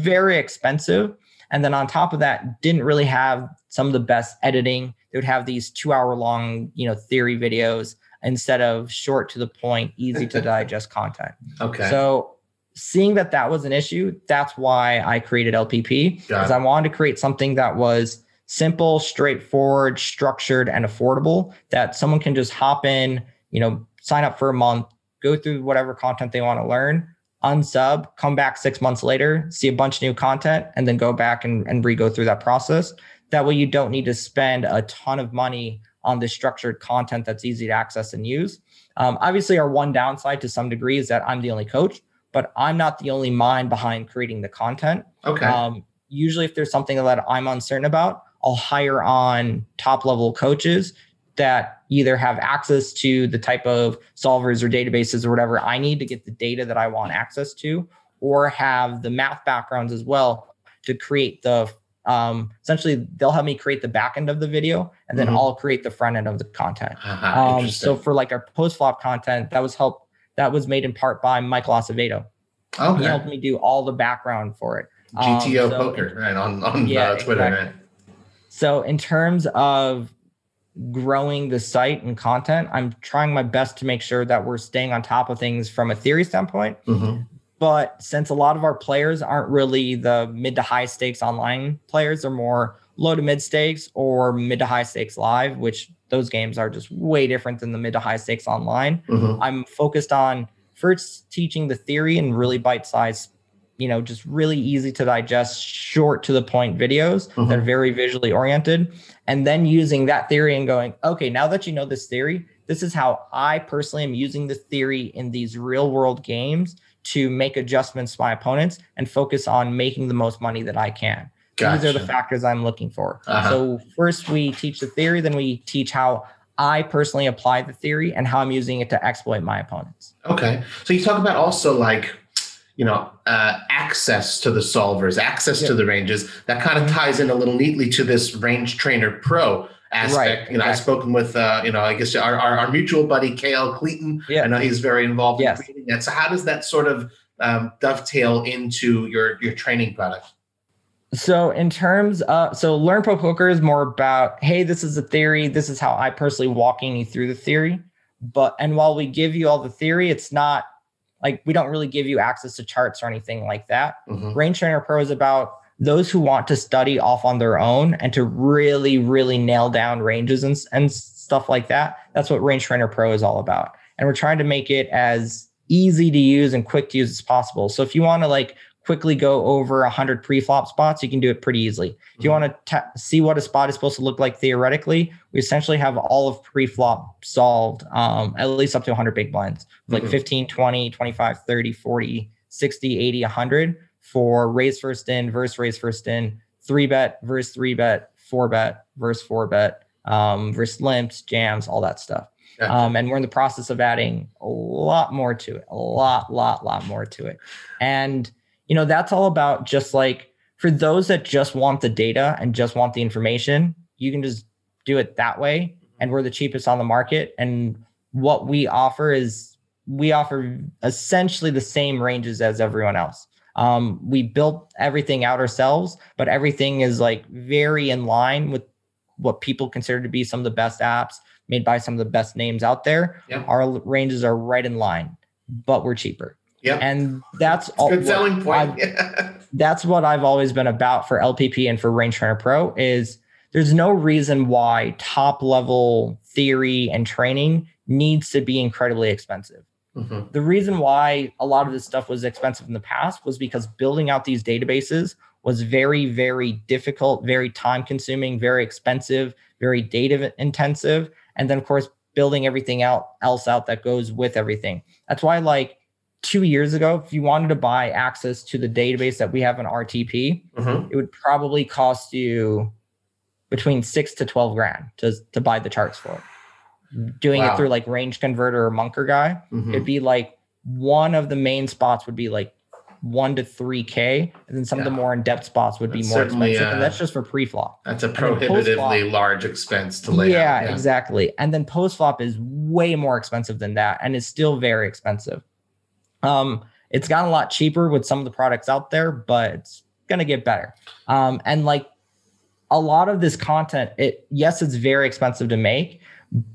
very expensive. And then on top of that didn't really have some of the best editing. They would have these two hour long you know theory videos instead of short to the point easy to <laughs> digest content. Okay. so seeing that that was an issue, that's why I created LPP because. I wanted to create something that was simple, straightforward, structured, and affordable that someone can just hop in, you know, sign up for a month, go through whatever content they want to learn, unsub, come back six months later, see a bunch of new content, and then go back and, and re-go through that process. That way you don't need to spend a ton of money on this structured content that's easy to access and use. Um, obviously, our one downside to some degree is that I'm the only coach, but I'm not the only mind behind creating the content. okay. Um, usually, if there's something that I'm uncertain about, I'll hire on top level coaches that either have access to the type of solvers or databases or whatever I need to get the data that I want access to, or have the math backgrounds as well to create the um, essentially they'll help me create the back end of the video and then Mhm. I'll create the front end of the content. Aha, Um, so for like our post flop content, that was help that was made in part by Michael Acevedo. He helped me do all the background for it. Um, GTO so- poker, right on on Yeah, uh, Twitter. exactly. Right? So in terms of growing the site and content, I'm trying my best to make sure that we're staying on top of things from a theory standpoint. Mhm. But since a lot of our players aren't really the mid to high stakes online players, they're more low to mid stakes or mid to high stakes live, which those games are just way different than the mid to high stakes online. Mhm. I'm focused on first teaching the theory and really bite sized, you know, just really easy to digest, short to the point videos that are very visually oriented. And then using that theory and going, okay, now that you know this theory, this is how I personally am using the theory in these real world games to make adjustments to my opponents and focus on making the most money that I can. These are the factors I'm looking for. Uh-huh. So first we teach the theory, then we teach how I personally apply the theory and how I'm using it to exploit my opponents. Okay. So you talk about also like, you know, uh, access to the solvers, access to the ranges. That kind of ties in a little neatly to this Range Trainer Pro aspect. Right, You know, I've spoken with, uh, you know, I guess our, our, our mutual buddy, KL Cleeton. Yeah. I know he's very involved Yes. in creating that. So how does that sort of um, dovetail into your, your training product? So in terms of so Learn Pro Poker is more about, hey, this is a theory. This is how I personally walking you through the theory. But and while we give you all the theory, it's not like we don't really give you access to charts or anything like that. Mhm. Range Trainer Pro is about those who want to study off on their own and to really, really nail down ranges and, and stuff like that. That's what Range Trainer Pro is all about. And we're trying to make it as easy to use and quick to use as possible. So if you want to like quickly go over 100 pre-flop spots, you can do it pretty easily. If you want to ta- see what a spot is supposed to look like theoretically, we essentially have all of pre-flop solved, um, at least up to 100 big blinds, like Mhm. 15, 20, 25, 30, 40, 60, 80, 100 for raise first in, verse raise first in, three bet, verse three bet, four bet, verse four bet, um, verse limps, jams, all that stuff. Um, and we're in the process of adding a lot more to it, a lot, lot, lot more to it. And, you know, that's all about just like for those that just want the data and just want the information, you can just do it that way. And we're the cheapest on the market. And what we offer is we offer essentially the same ranges as everyone else. Um, we built everything out ourselves, but everything is like very in line with what people consider to be some of the best apps made by some of the best names out there. Yep. Our ranges are right in line, but we're cheaper. Yep. And that's all good selling point. <laughs> That's what I've always been about for LPP and for Range Trainer Pro is there's no reason why top level theory and training needs to be incredibly expensive. Mhm. The reason why a lot of this stuff was expensive in the past was because building out these databases was very, very difficult, very time consuming, very expensive, very data intensive. And then, of course, building everything out else out that goes with everything. That's why, like, two years ago, if you wanted to buy access to the database that we have on RTP, Mhm. it would probably cost you between six to 12 grand to, to buy the charts for it. Doing Wow. it through like Range Converter or Monker Guy, Mhm. it'd be like one of the main spots would be like one to three K, and then some of the more in depth spots would be more expensive. uh, and that's just for pre flop. That's a prohibitively large expense to lay Yeah, out. exactly. And then post flop is way more expensive than that, and it's still very expensive. Um, it's gotten a lot cheaper with some of the products out there, but it's gonna get better. Um, and like a lot of this content, it yes, it's very expensive to make,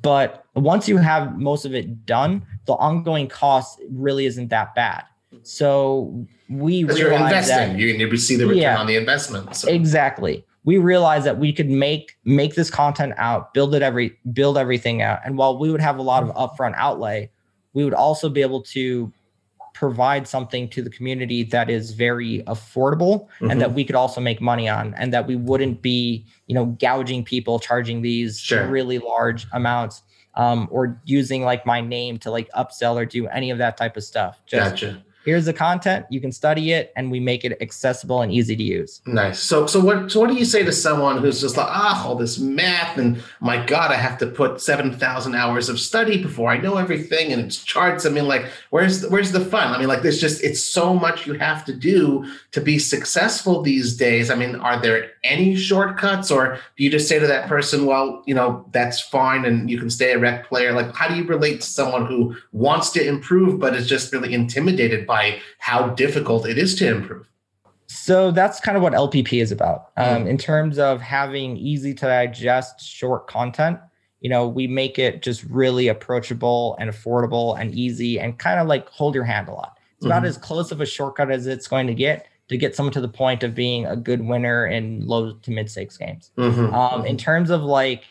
but once you have most of it done, the ongoing cost really isn't that bad. So we you're that investing, you, you see the return Yeah. on the investment. So. exactly we realized that we could make make this content out build it every build everything out and while we would have a lot of upfront outlay we would also be able to provide something to the community that is very affordable Mhm. and that we could also make money on and that we wouldn't be you know gouging people charging these Sure. really large amounts um, or using like my name to like upsell or do any of that type of stuff just Gotcha. Here's the content you can study it and we make it accessible and easy to use Nice. So, so what? So, what do you say to someone who's just like, ah, all this math, and my God, I have to put seven thousand hours of study before I know everything, and it's charts. I mean, like, where's the, where's the fun? I mean, like, there's just it's so much you have to do to be successful these days. I mean, are there any shortcuts, or do you just say to that person, well, you know, that's fine, and you can stay a rec player? Like, how do you relate to someone who wants to improve but is just really intimidated by how difficult it is to improve? So that's kind of what LPP is about. Um, in terms of having easy to digest short content, you know, we make it just really approachable and affordable and easy and kind of like hold your hand a lot. It's about Mhm. as close of a shortcut as it's going to get to get someone to the point of being a good winner in low to mid stakes games. Mhm. Um, in terms of like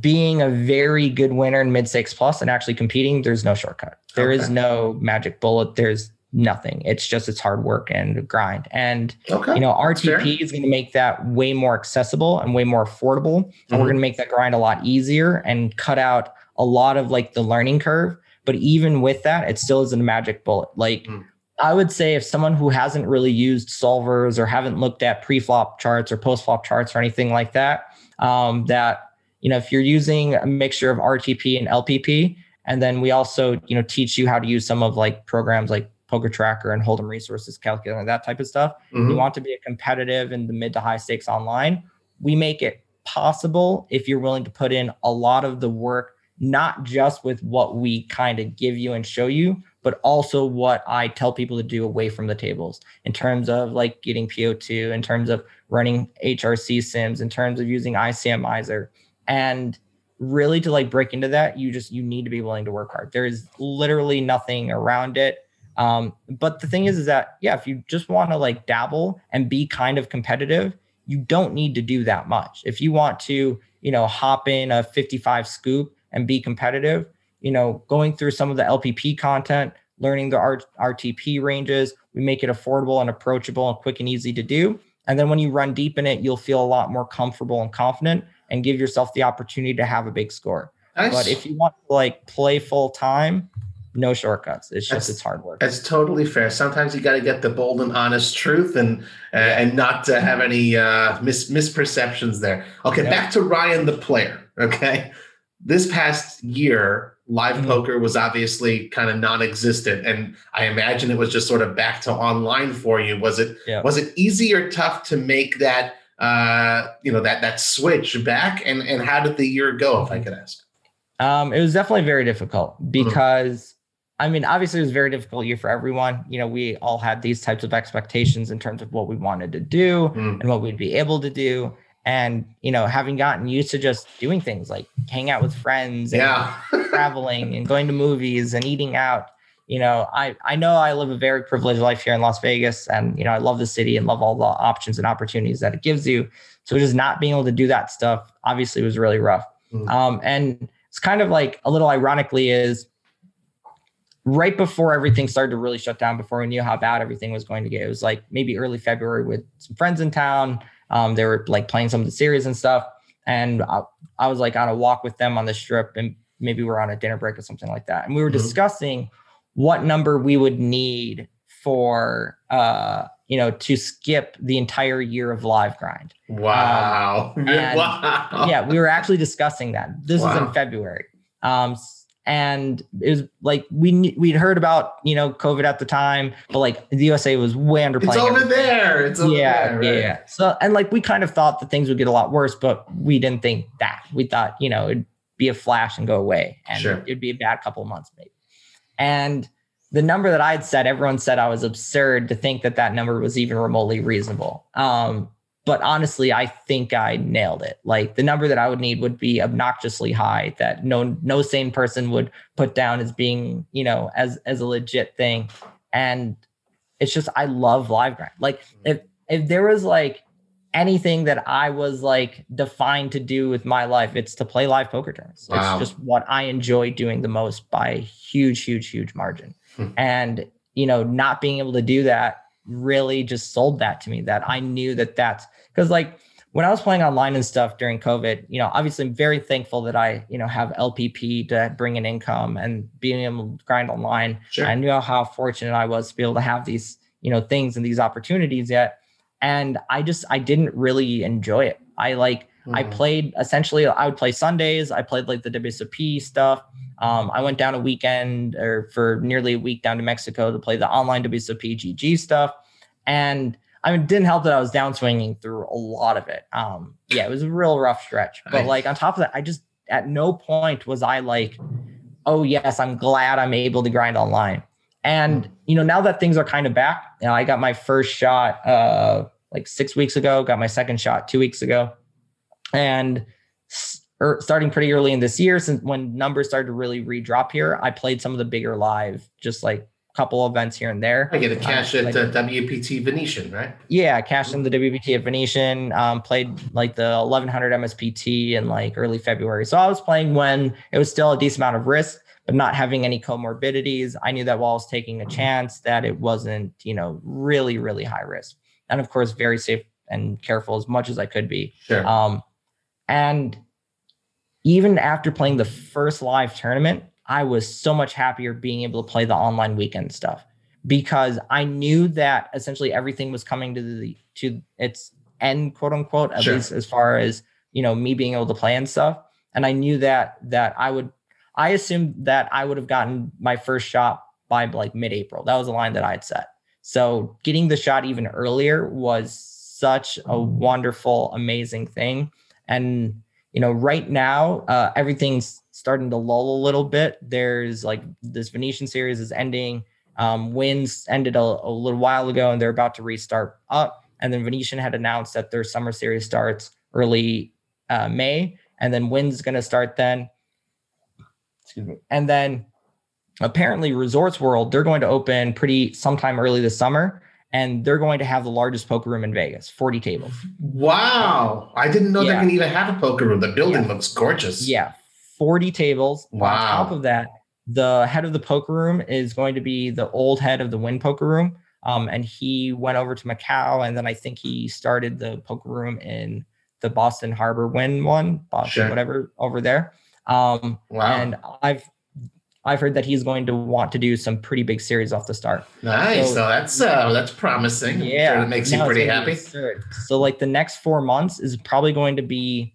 being a very good winner in mid stakes plus and actually competing, there's no shortcut. There is Okay. no magic bullet. There's nothing. It's just it's hard work and grind. And okay. you know. RTP is going to make that way more accessible and way more affordable. And we're Mhm. going to make that grind a lot easier and cut out a lot of like the learning curve. But even with that, it still isn't a magic bullet. Like Mm. I would say if someone who hasn't really used solvers or haven't looked at pre-flop charts or post-flop charts or anything like that, um, that you know, if you're using a mixture of RTP and LPP, and then we also, you know, teach you how to use some of like programs like Poker Tracker and Hold'em Resources Calculator, and that type of stuff. Mhm. You want to be a competitive in the mid to high stakes online. We make it possible if you're willing to put in a lot of the work, not just with what we kind of give you and show you, but also what I tell people to do away from the tables in terms of like getting PO2, in terms of running HRC sims, in terms of using ICMizer. And really to like break into that, you just you need to be willing to work hard. There is literally nothing around it. Um, but the thing is, is that yeah, if you just want to like dabble and be kind of competitive, you don't need to do that much. If you want to, you know, hop in a 55 scoop and be competitive, you know, going through some of the LPP content, learning the R- RTP ranges, we make it affordable and approachable and quick and easy to do. And then when you run deep in it, you'll feel a lot more comfortable and confident and give yourself the opportunity to have a big score. Nice. But if you want to like play full time, no shortcuts. It's just That's- it's hard work. That's totally fair. Sometimes you got to get the bold and honest truth, and uh, and not to have any uh, mis- misperceptions there. Okay, Yeah. back to Ryan the player. Okay, this past year, live Mhm. poker was obviously kind of non-existent, and I imagine it was just sort of back to online for you. Was it Yeah. was it easy or tough to make that uh, you know that that switch back? And and how did the year go, if I could ask? Um, it was definitely very difficult Mm-hmm. because I mean, obviously it was a very difficult year for everyone. You know, we all had these types of expectations in terms of what we wanted to do Mm. and what we'd be able to do. And, you know, having gotten used to just doing things like hang out with friends and Yeah. <laughs> traveling and going to movies and eating out. You know, I I know I live a very privileged life here in Las Vegas, and you know I love the city and love all the options and opportunities that it gives you. So just not being able to do that stuff obviously was really rough. Mm. Um, and it's kind of like a little ironically is right before everything started to really shut down, before we knew how bad everything was going to get. It was like maybe early February with some friends in town. Um, they were like playing some of the series and stuff, and I, I was like on a walk with them on the strip, and maybe we're on a dinner break or something like that, and we were Mhm. discussing what number we would need for uh you know to skip the entire year of live grind wow um, <laughs> wow yeah we were actually discussing that this wow. was in february um and it was like we we'd heard about you know COVID at the time, but like the USA was way underplaying. It's over everything. there. It's over yeah, there, right? yeah. So and like we kind of thought that things would get a lot worse, but we didn't think that. We thought you know it'd be a flash and go away, and sure. it'd be a bad couple of months maybe. And the number that I had said, everyone said I was absurd to think that that number was even remotely reasonable. Um, but honestly, I think I nailed it. Like the number that I would need would be obnoxiously high that no no sane person would put down as being, you know, as as a legit thing. And it's just I love live grind. Like if if there was like anything that I was like defined to do with my life, it's to play live poker tournaments. Wow. It's just what I enjoy doing the most by huge, huge, huge margin. Hmm. And you know, not being able to do that really just sold that to me that I knew that that's because like when I was playing online and stuff during COVID, you know, obviously I'm very thankful that I, you know, have LPP to bring in income and being able to grind online. Sure. I knew how fortunate I was to be able to have these, you know, things and these opportunities yet. And I just I didn't really enjoy it. I like mm. I played essentially I would play Sundays. I played like the WSOP stuff. Um, I went down a weekend or for nearly a week down to Mexico to play the online WSOP GG stuff. And I mean, it didn't help that I was downswinging through a lot of it. Um, yeah, it was a real rough stretch. But like on top of that, I just at no point was I like, oh yes, I'm glad I'm able to grind online. And you know, now that things are kind of back, you know, I got my first shot uh like six weeks ago, got my second shot two weeks ago, and er, starting pretty early in this year, since when numbers started to really re-drop here, I played some of the bigger live, just like couple events here and there. I get a cash um, at like, uh, WPT Venetian, right? Yeah, cashed in the WPT at Venetian. Um, played like the 1100 MSPT in like early February. So I was playing when it was still a decent amount of risk, but not having any comorbidities. I knew that while I was taking a chance, that it wasn't you know really really high risk, and of course very safe and careful as much as I could be. Sure. Um, and even after playing the first live tournament, I was so much happier being able to play the online weekend stuff because I knew that essentially everything was coming to the to its end, quote unquote, at sure. least as far as you know me being able to play and stuff. And I knew that that I would I assumed that I would have gotten my first shot by like mid-April. That was the line that I had set. So getting the shot even earlier was such a wonderful, amazing thing. And you know, right now, uh, everything's starting to lull a little bit. There's like this Venetian series is ending. Um, Wynn's ended a, a little while ago, and they're about to restart up. And then Venetian had announced that their summer series starts early uh, May, and then Wynn's is going to start then. Excuse me. And then apparently Resorts World they're going to open pretty sometime early this summer and they're going to have the largest poker room in Vegas, 40 tables. Wow. I didn't know yeah. they can even have a poker room. The building yeah. looks gorgeous. Yeah. 40 tables. Wow. On top of that, the head of the poker room is going to be the old head of the Wynn Poker Room. Um, and he went over to Macau, and then I think he started the poker room in the Boston Harbor Wynn one, Boston, sure. whatever, over there. Um, wow. And I've I've heard that he's going to want to do some pretty big series off the start. Nice. So, so that's uh, that's promising. Yeah, sure it makes you pretty happy. So like the next four months is probably going to be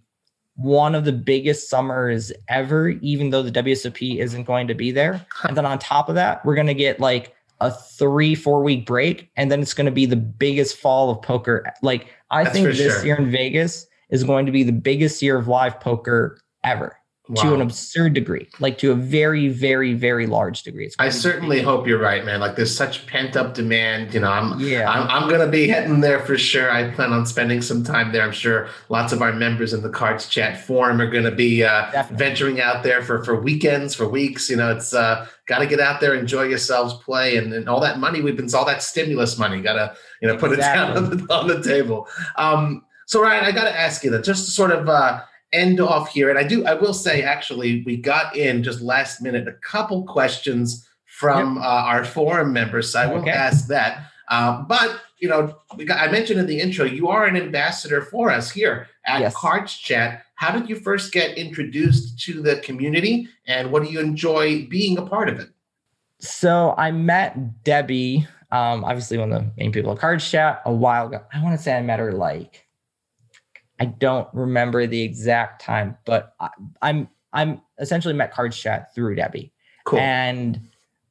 one of the biggest summers ever, even though the WSOP isn't going to be there. And then on top of that, we're going to get like a three, four week break. And then it's going to be the biggest fall of poker. Like, I That's think this sure. year in Vegas is going to be the biggest year of live poker ever wow. to an absurd degree, like to a very, very, very large degree. I certainly hope you're right, man. Like there's such pent up demand. You know, I'm yeah, I'm, I'm gonna be heading there for sure. I plan on spending some time there. I'm sure lots of our members in the Cards Chat forum are gonna be uh, venturing out there for for weekends, for weeks. You know, it's uh, got to get out there, enjoy yourselves, play, and, and all that money we've been all that stimulus money. Got to you know put exactly. it down on the, on the table. Um, so Ryan, I got to ask you that just to sort of uh, end off here. And I do, I will say, actually, we got in just last minute a couple questions from yep. uh, our forum members. So I will ask that. Uh, but you know, got, I mentioned in the intro, you are an ambassador for us here at yes. Cards Chat. How did you first get introduced to the community, and what do you enjoy being a part of it? So I met Debbie, um, obviously one of the main people at Cards Chat a while ago. I want to say I met her like I don't remember the exact time, but I, I'm I'm essentially met Cards Chat through Debbie. Cool. And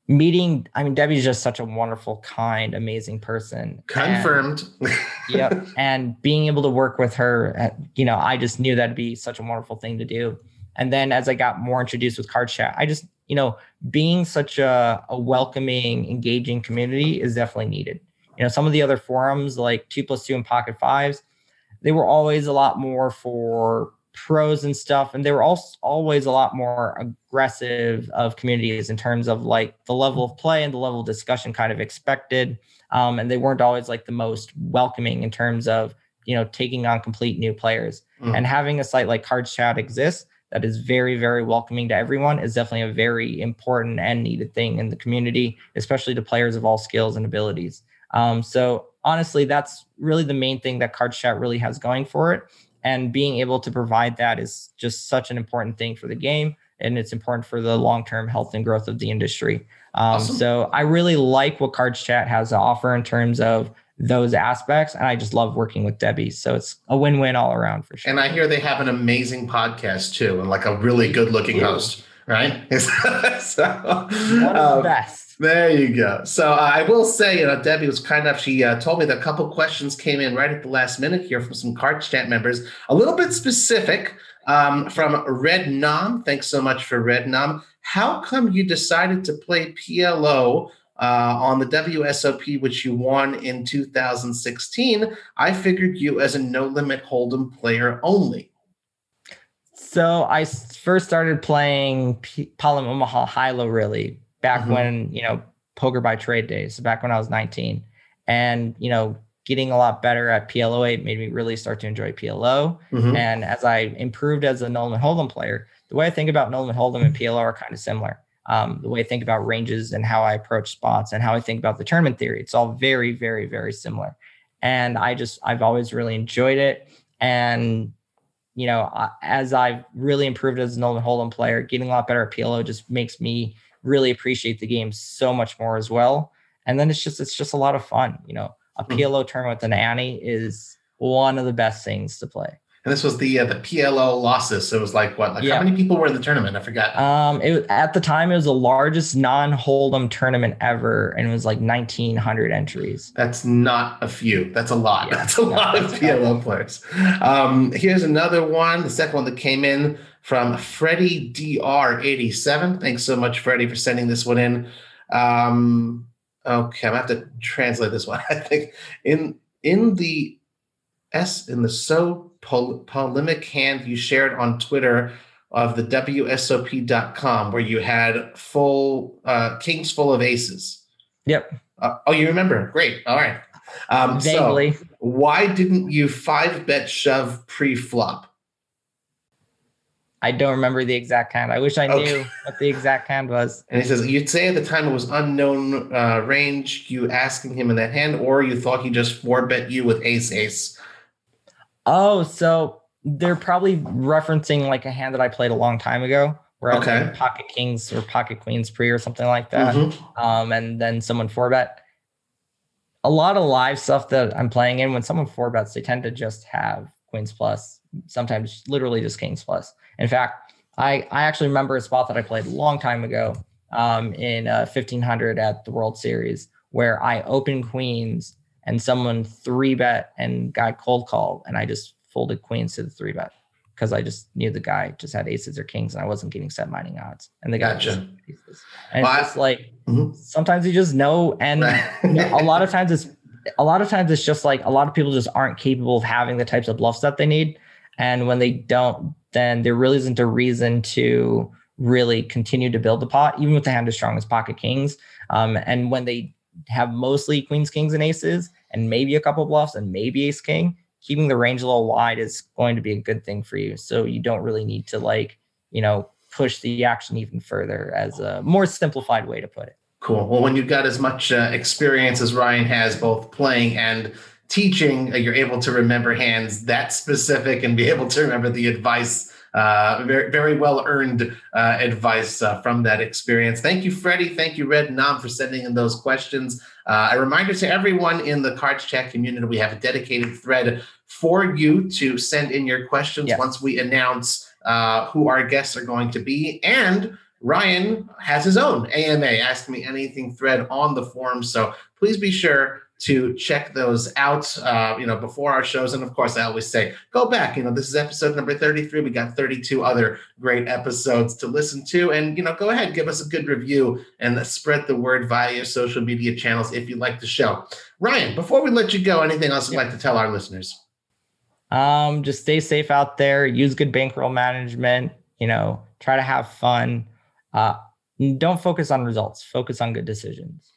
meeting, I mean, Debbie's just such a wonderful, kind, amazing person. Confirmed. And, yep. <laughs> And being able to work with her, uh, you know, I just knew that'd be such a wonderful thing to do. And then as I got more introduced with Card Chat, I just, you know, being such a, a welcoming, engaging community is definitely needed. You know, some of the other forums like two plus two and pocket fives, they were always a lot more for pros and stuff and they were also always a lot more aggressive of communities in terms of like the level of play and the level of discussion kind of expected um, and they weren't always like the most welcoming in terms of you know taking on complete new players mm. and having a site like cards chat exist that is very very welcoming to everyone is definitely a very important and needed thing in the community especially to players of all skills and abilities um, so honestly that's really the main thing that cards chat really has going for it. And being able to provide that is just such an important thing for the game and it's important for the long-term health and growth of the industry. Um, awesome. so i really like what cards chat has to offer in terms of those aspects and i just love working with debbie. So it's a win-win all around for sure. And i hear they have an amazing podcast too and like a really good looking host right? <laughs> So, one of um, the best there you go. So uh, I will say, you know, Debbie was kind enough. She uh, told me that a couple questions came in right at the last minute here from some card Chat members, a little bit specific um, from Red Nom. Thanks so much for Red Nom. How come you decided to play PLO uh, on the WSOP, which you won in 2016? I figured you as a no limit hold'em player only. So I first started playing P- Omaha Hilo really back mm-hmm. when you know poker by trade days, back when I was 19, and you know getting a lot better at PLO8 made me really start to enjoy PLO. Mm-hmm. And as I improved as a No Limit Hold'em player, the way I think about No Limit Hold'em and PLO are kind of similar. Um, the way I think about ranges and how I approach spots and how I think about the tournament theory, it's all very, very, very similar. And I just, I've always really enjoyed it. And, you know, as I've really improved as a No Limit Hold'em player, getting a lot better at PLO just makes me really appreciate the game so much more as well. And then it's just it's just a lot of fun. You know, a hmm. PLO tournament with an ante is one of the best things to play. And this was the uh, the PLO losses. So it was like what? Like yeah. how many people were in the tournament? I forgot. Um, it at the time it was the largest non Hold'em tournament ever, and it was like nineteen hundred entries. That's not a few. That's a lot. Yeah. That's a no, lot of PLO players. Um, here's another one. The second one that came in from Freddie DR87. Thanks so much, Freddie, for sending this one in. Um, okay, I'm gonna have to translate this one. <laughs> I think in in the S in the so pol- polemic hand you shared on Twitter of the WSOP.com where you had full uh, kings full of aces. Yep. Uh, oh, you remember? Great. All right. Um, Vaguely. So why didn't you five bet shove pre flop? I don't remember the exact hand. I wish I knew okay. what the exact hand was. <laughs> And he says, you'd say at the time it was unknown uh, range, you asking him in that hand, or you thought he just four bet you with ace ace. Oh, so they're probably referencing like a hand that I played a long time ago, where okay. I played pocket kings or pocket queens pre or something like that. Mm-hmm. Um, and then someone four bet. A lot of live stuff that I'm playing in, when someone four bets, they tend to just have queens plus, sometimes literally just kings plus. In fact, I, I actually remember a spot that I played a long time ago um, in uh, 1500 at the World Series where I opened queens and someone three bet and got cold call and I just folded queens to the three bet because I just knew the guy just had aces or kings and I wasn't getting set mining odds. And the guy gotcha. just. And well, it's just like mm-hmm. sometimes you just know. And you know, a lot of times it's a lot of times it's just like a lot of people just aren't capable of having the types of bluffs that they need. And when they don't, then there really isn't a reason to really continue to build the pot, even with the hand as strong as pocket kings. Um, and when they have mostly queens, kings, and aces, and maybe a couple bluffs and maybe ace king, keeping the range a little wide is going to be a good thing for you. So you don't really need to like, you know, push the action even further as a more simplified way to put it. Cool. Well, when you've got as much uh, experience as Ryan has, both playing and teaching, uh, you're able to remember hands that specific and be able to remember the advice Uh, very, very well earned uh, advice uh, from that experience. Thank you, Freddie. Thank you, Red Nam, for sending in those questions. Uh, a reminder to everyone in the Cards Chat community, we have a dedicated thread for you to send in your questions Yes. once we announce uh, who our guests are going to be. And Ryan has his own AMA, Ask Me Anything thread on the forum. So please be sure to check those out, uh, you know, before our shows. And of course, I always say, go back. You know, this is episode number 33. We got 32 other great episodes to listen to. And, you know, go ahead, give us a good review and spread the word via your social media channels if you like the show. Ryan, before we let you go, anything else you'd like to tell our listeners? Um, just stay safe out there. Use good bankroll management. You know, try to have fun. Uh, don't focus on results. Focus on good decisions.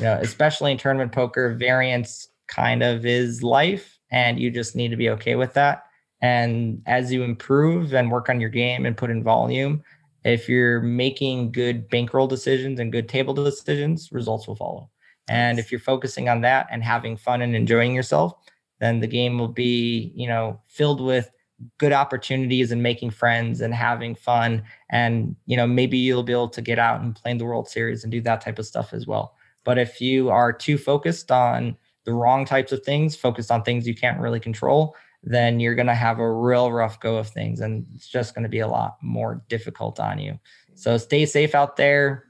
You know, especially in tournament poker, variance kind of is life, and you just need to be okay with that. And as you improve and work on your game and put in volume, if you're making good bankroll decisions and good table decisions, results will follow. And if you're focusing on that and having fun and enjoying yourself, then the game will be, you know, filled with good opportunities and making friends and having fun. And, you know, maybe you'll be able to get out and play in the World Series and do that type of stuff as well. But if you are too focused on the wrong types of things, focused on things you can't really control, then you're going to have a real rough go of things and it's just going to be a lot more difficult on you. So stay safe out there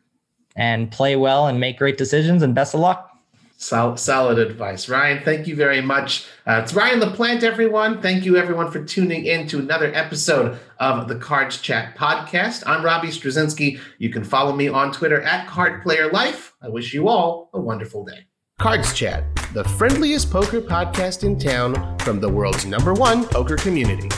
and play well and make great decisions and best of luck. Sol- solid advice. Ryan, thank you very much. Uh, it's Ryan LaPlante, everyone. Thank you, everyone, for tuning in to another episode of the Cards Chat podcast. I'm Robbie Strazynski. You can follow me on Twitter at Card Player Life. I wish you all a wonderful day. Cards Chat, the friendliest poker podcast in town from the world's number one poker community.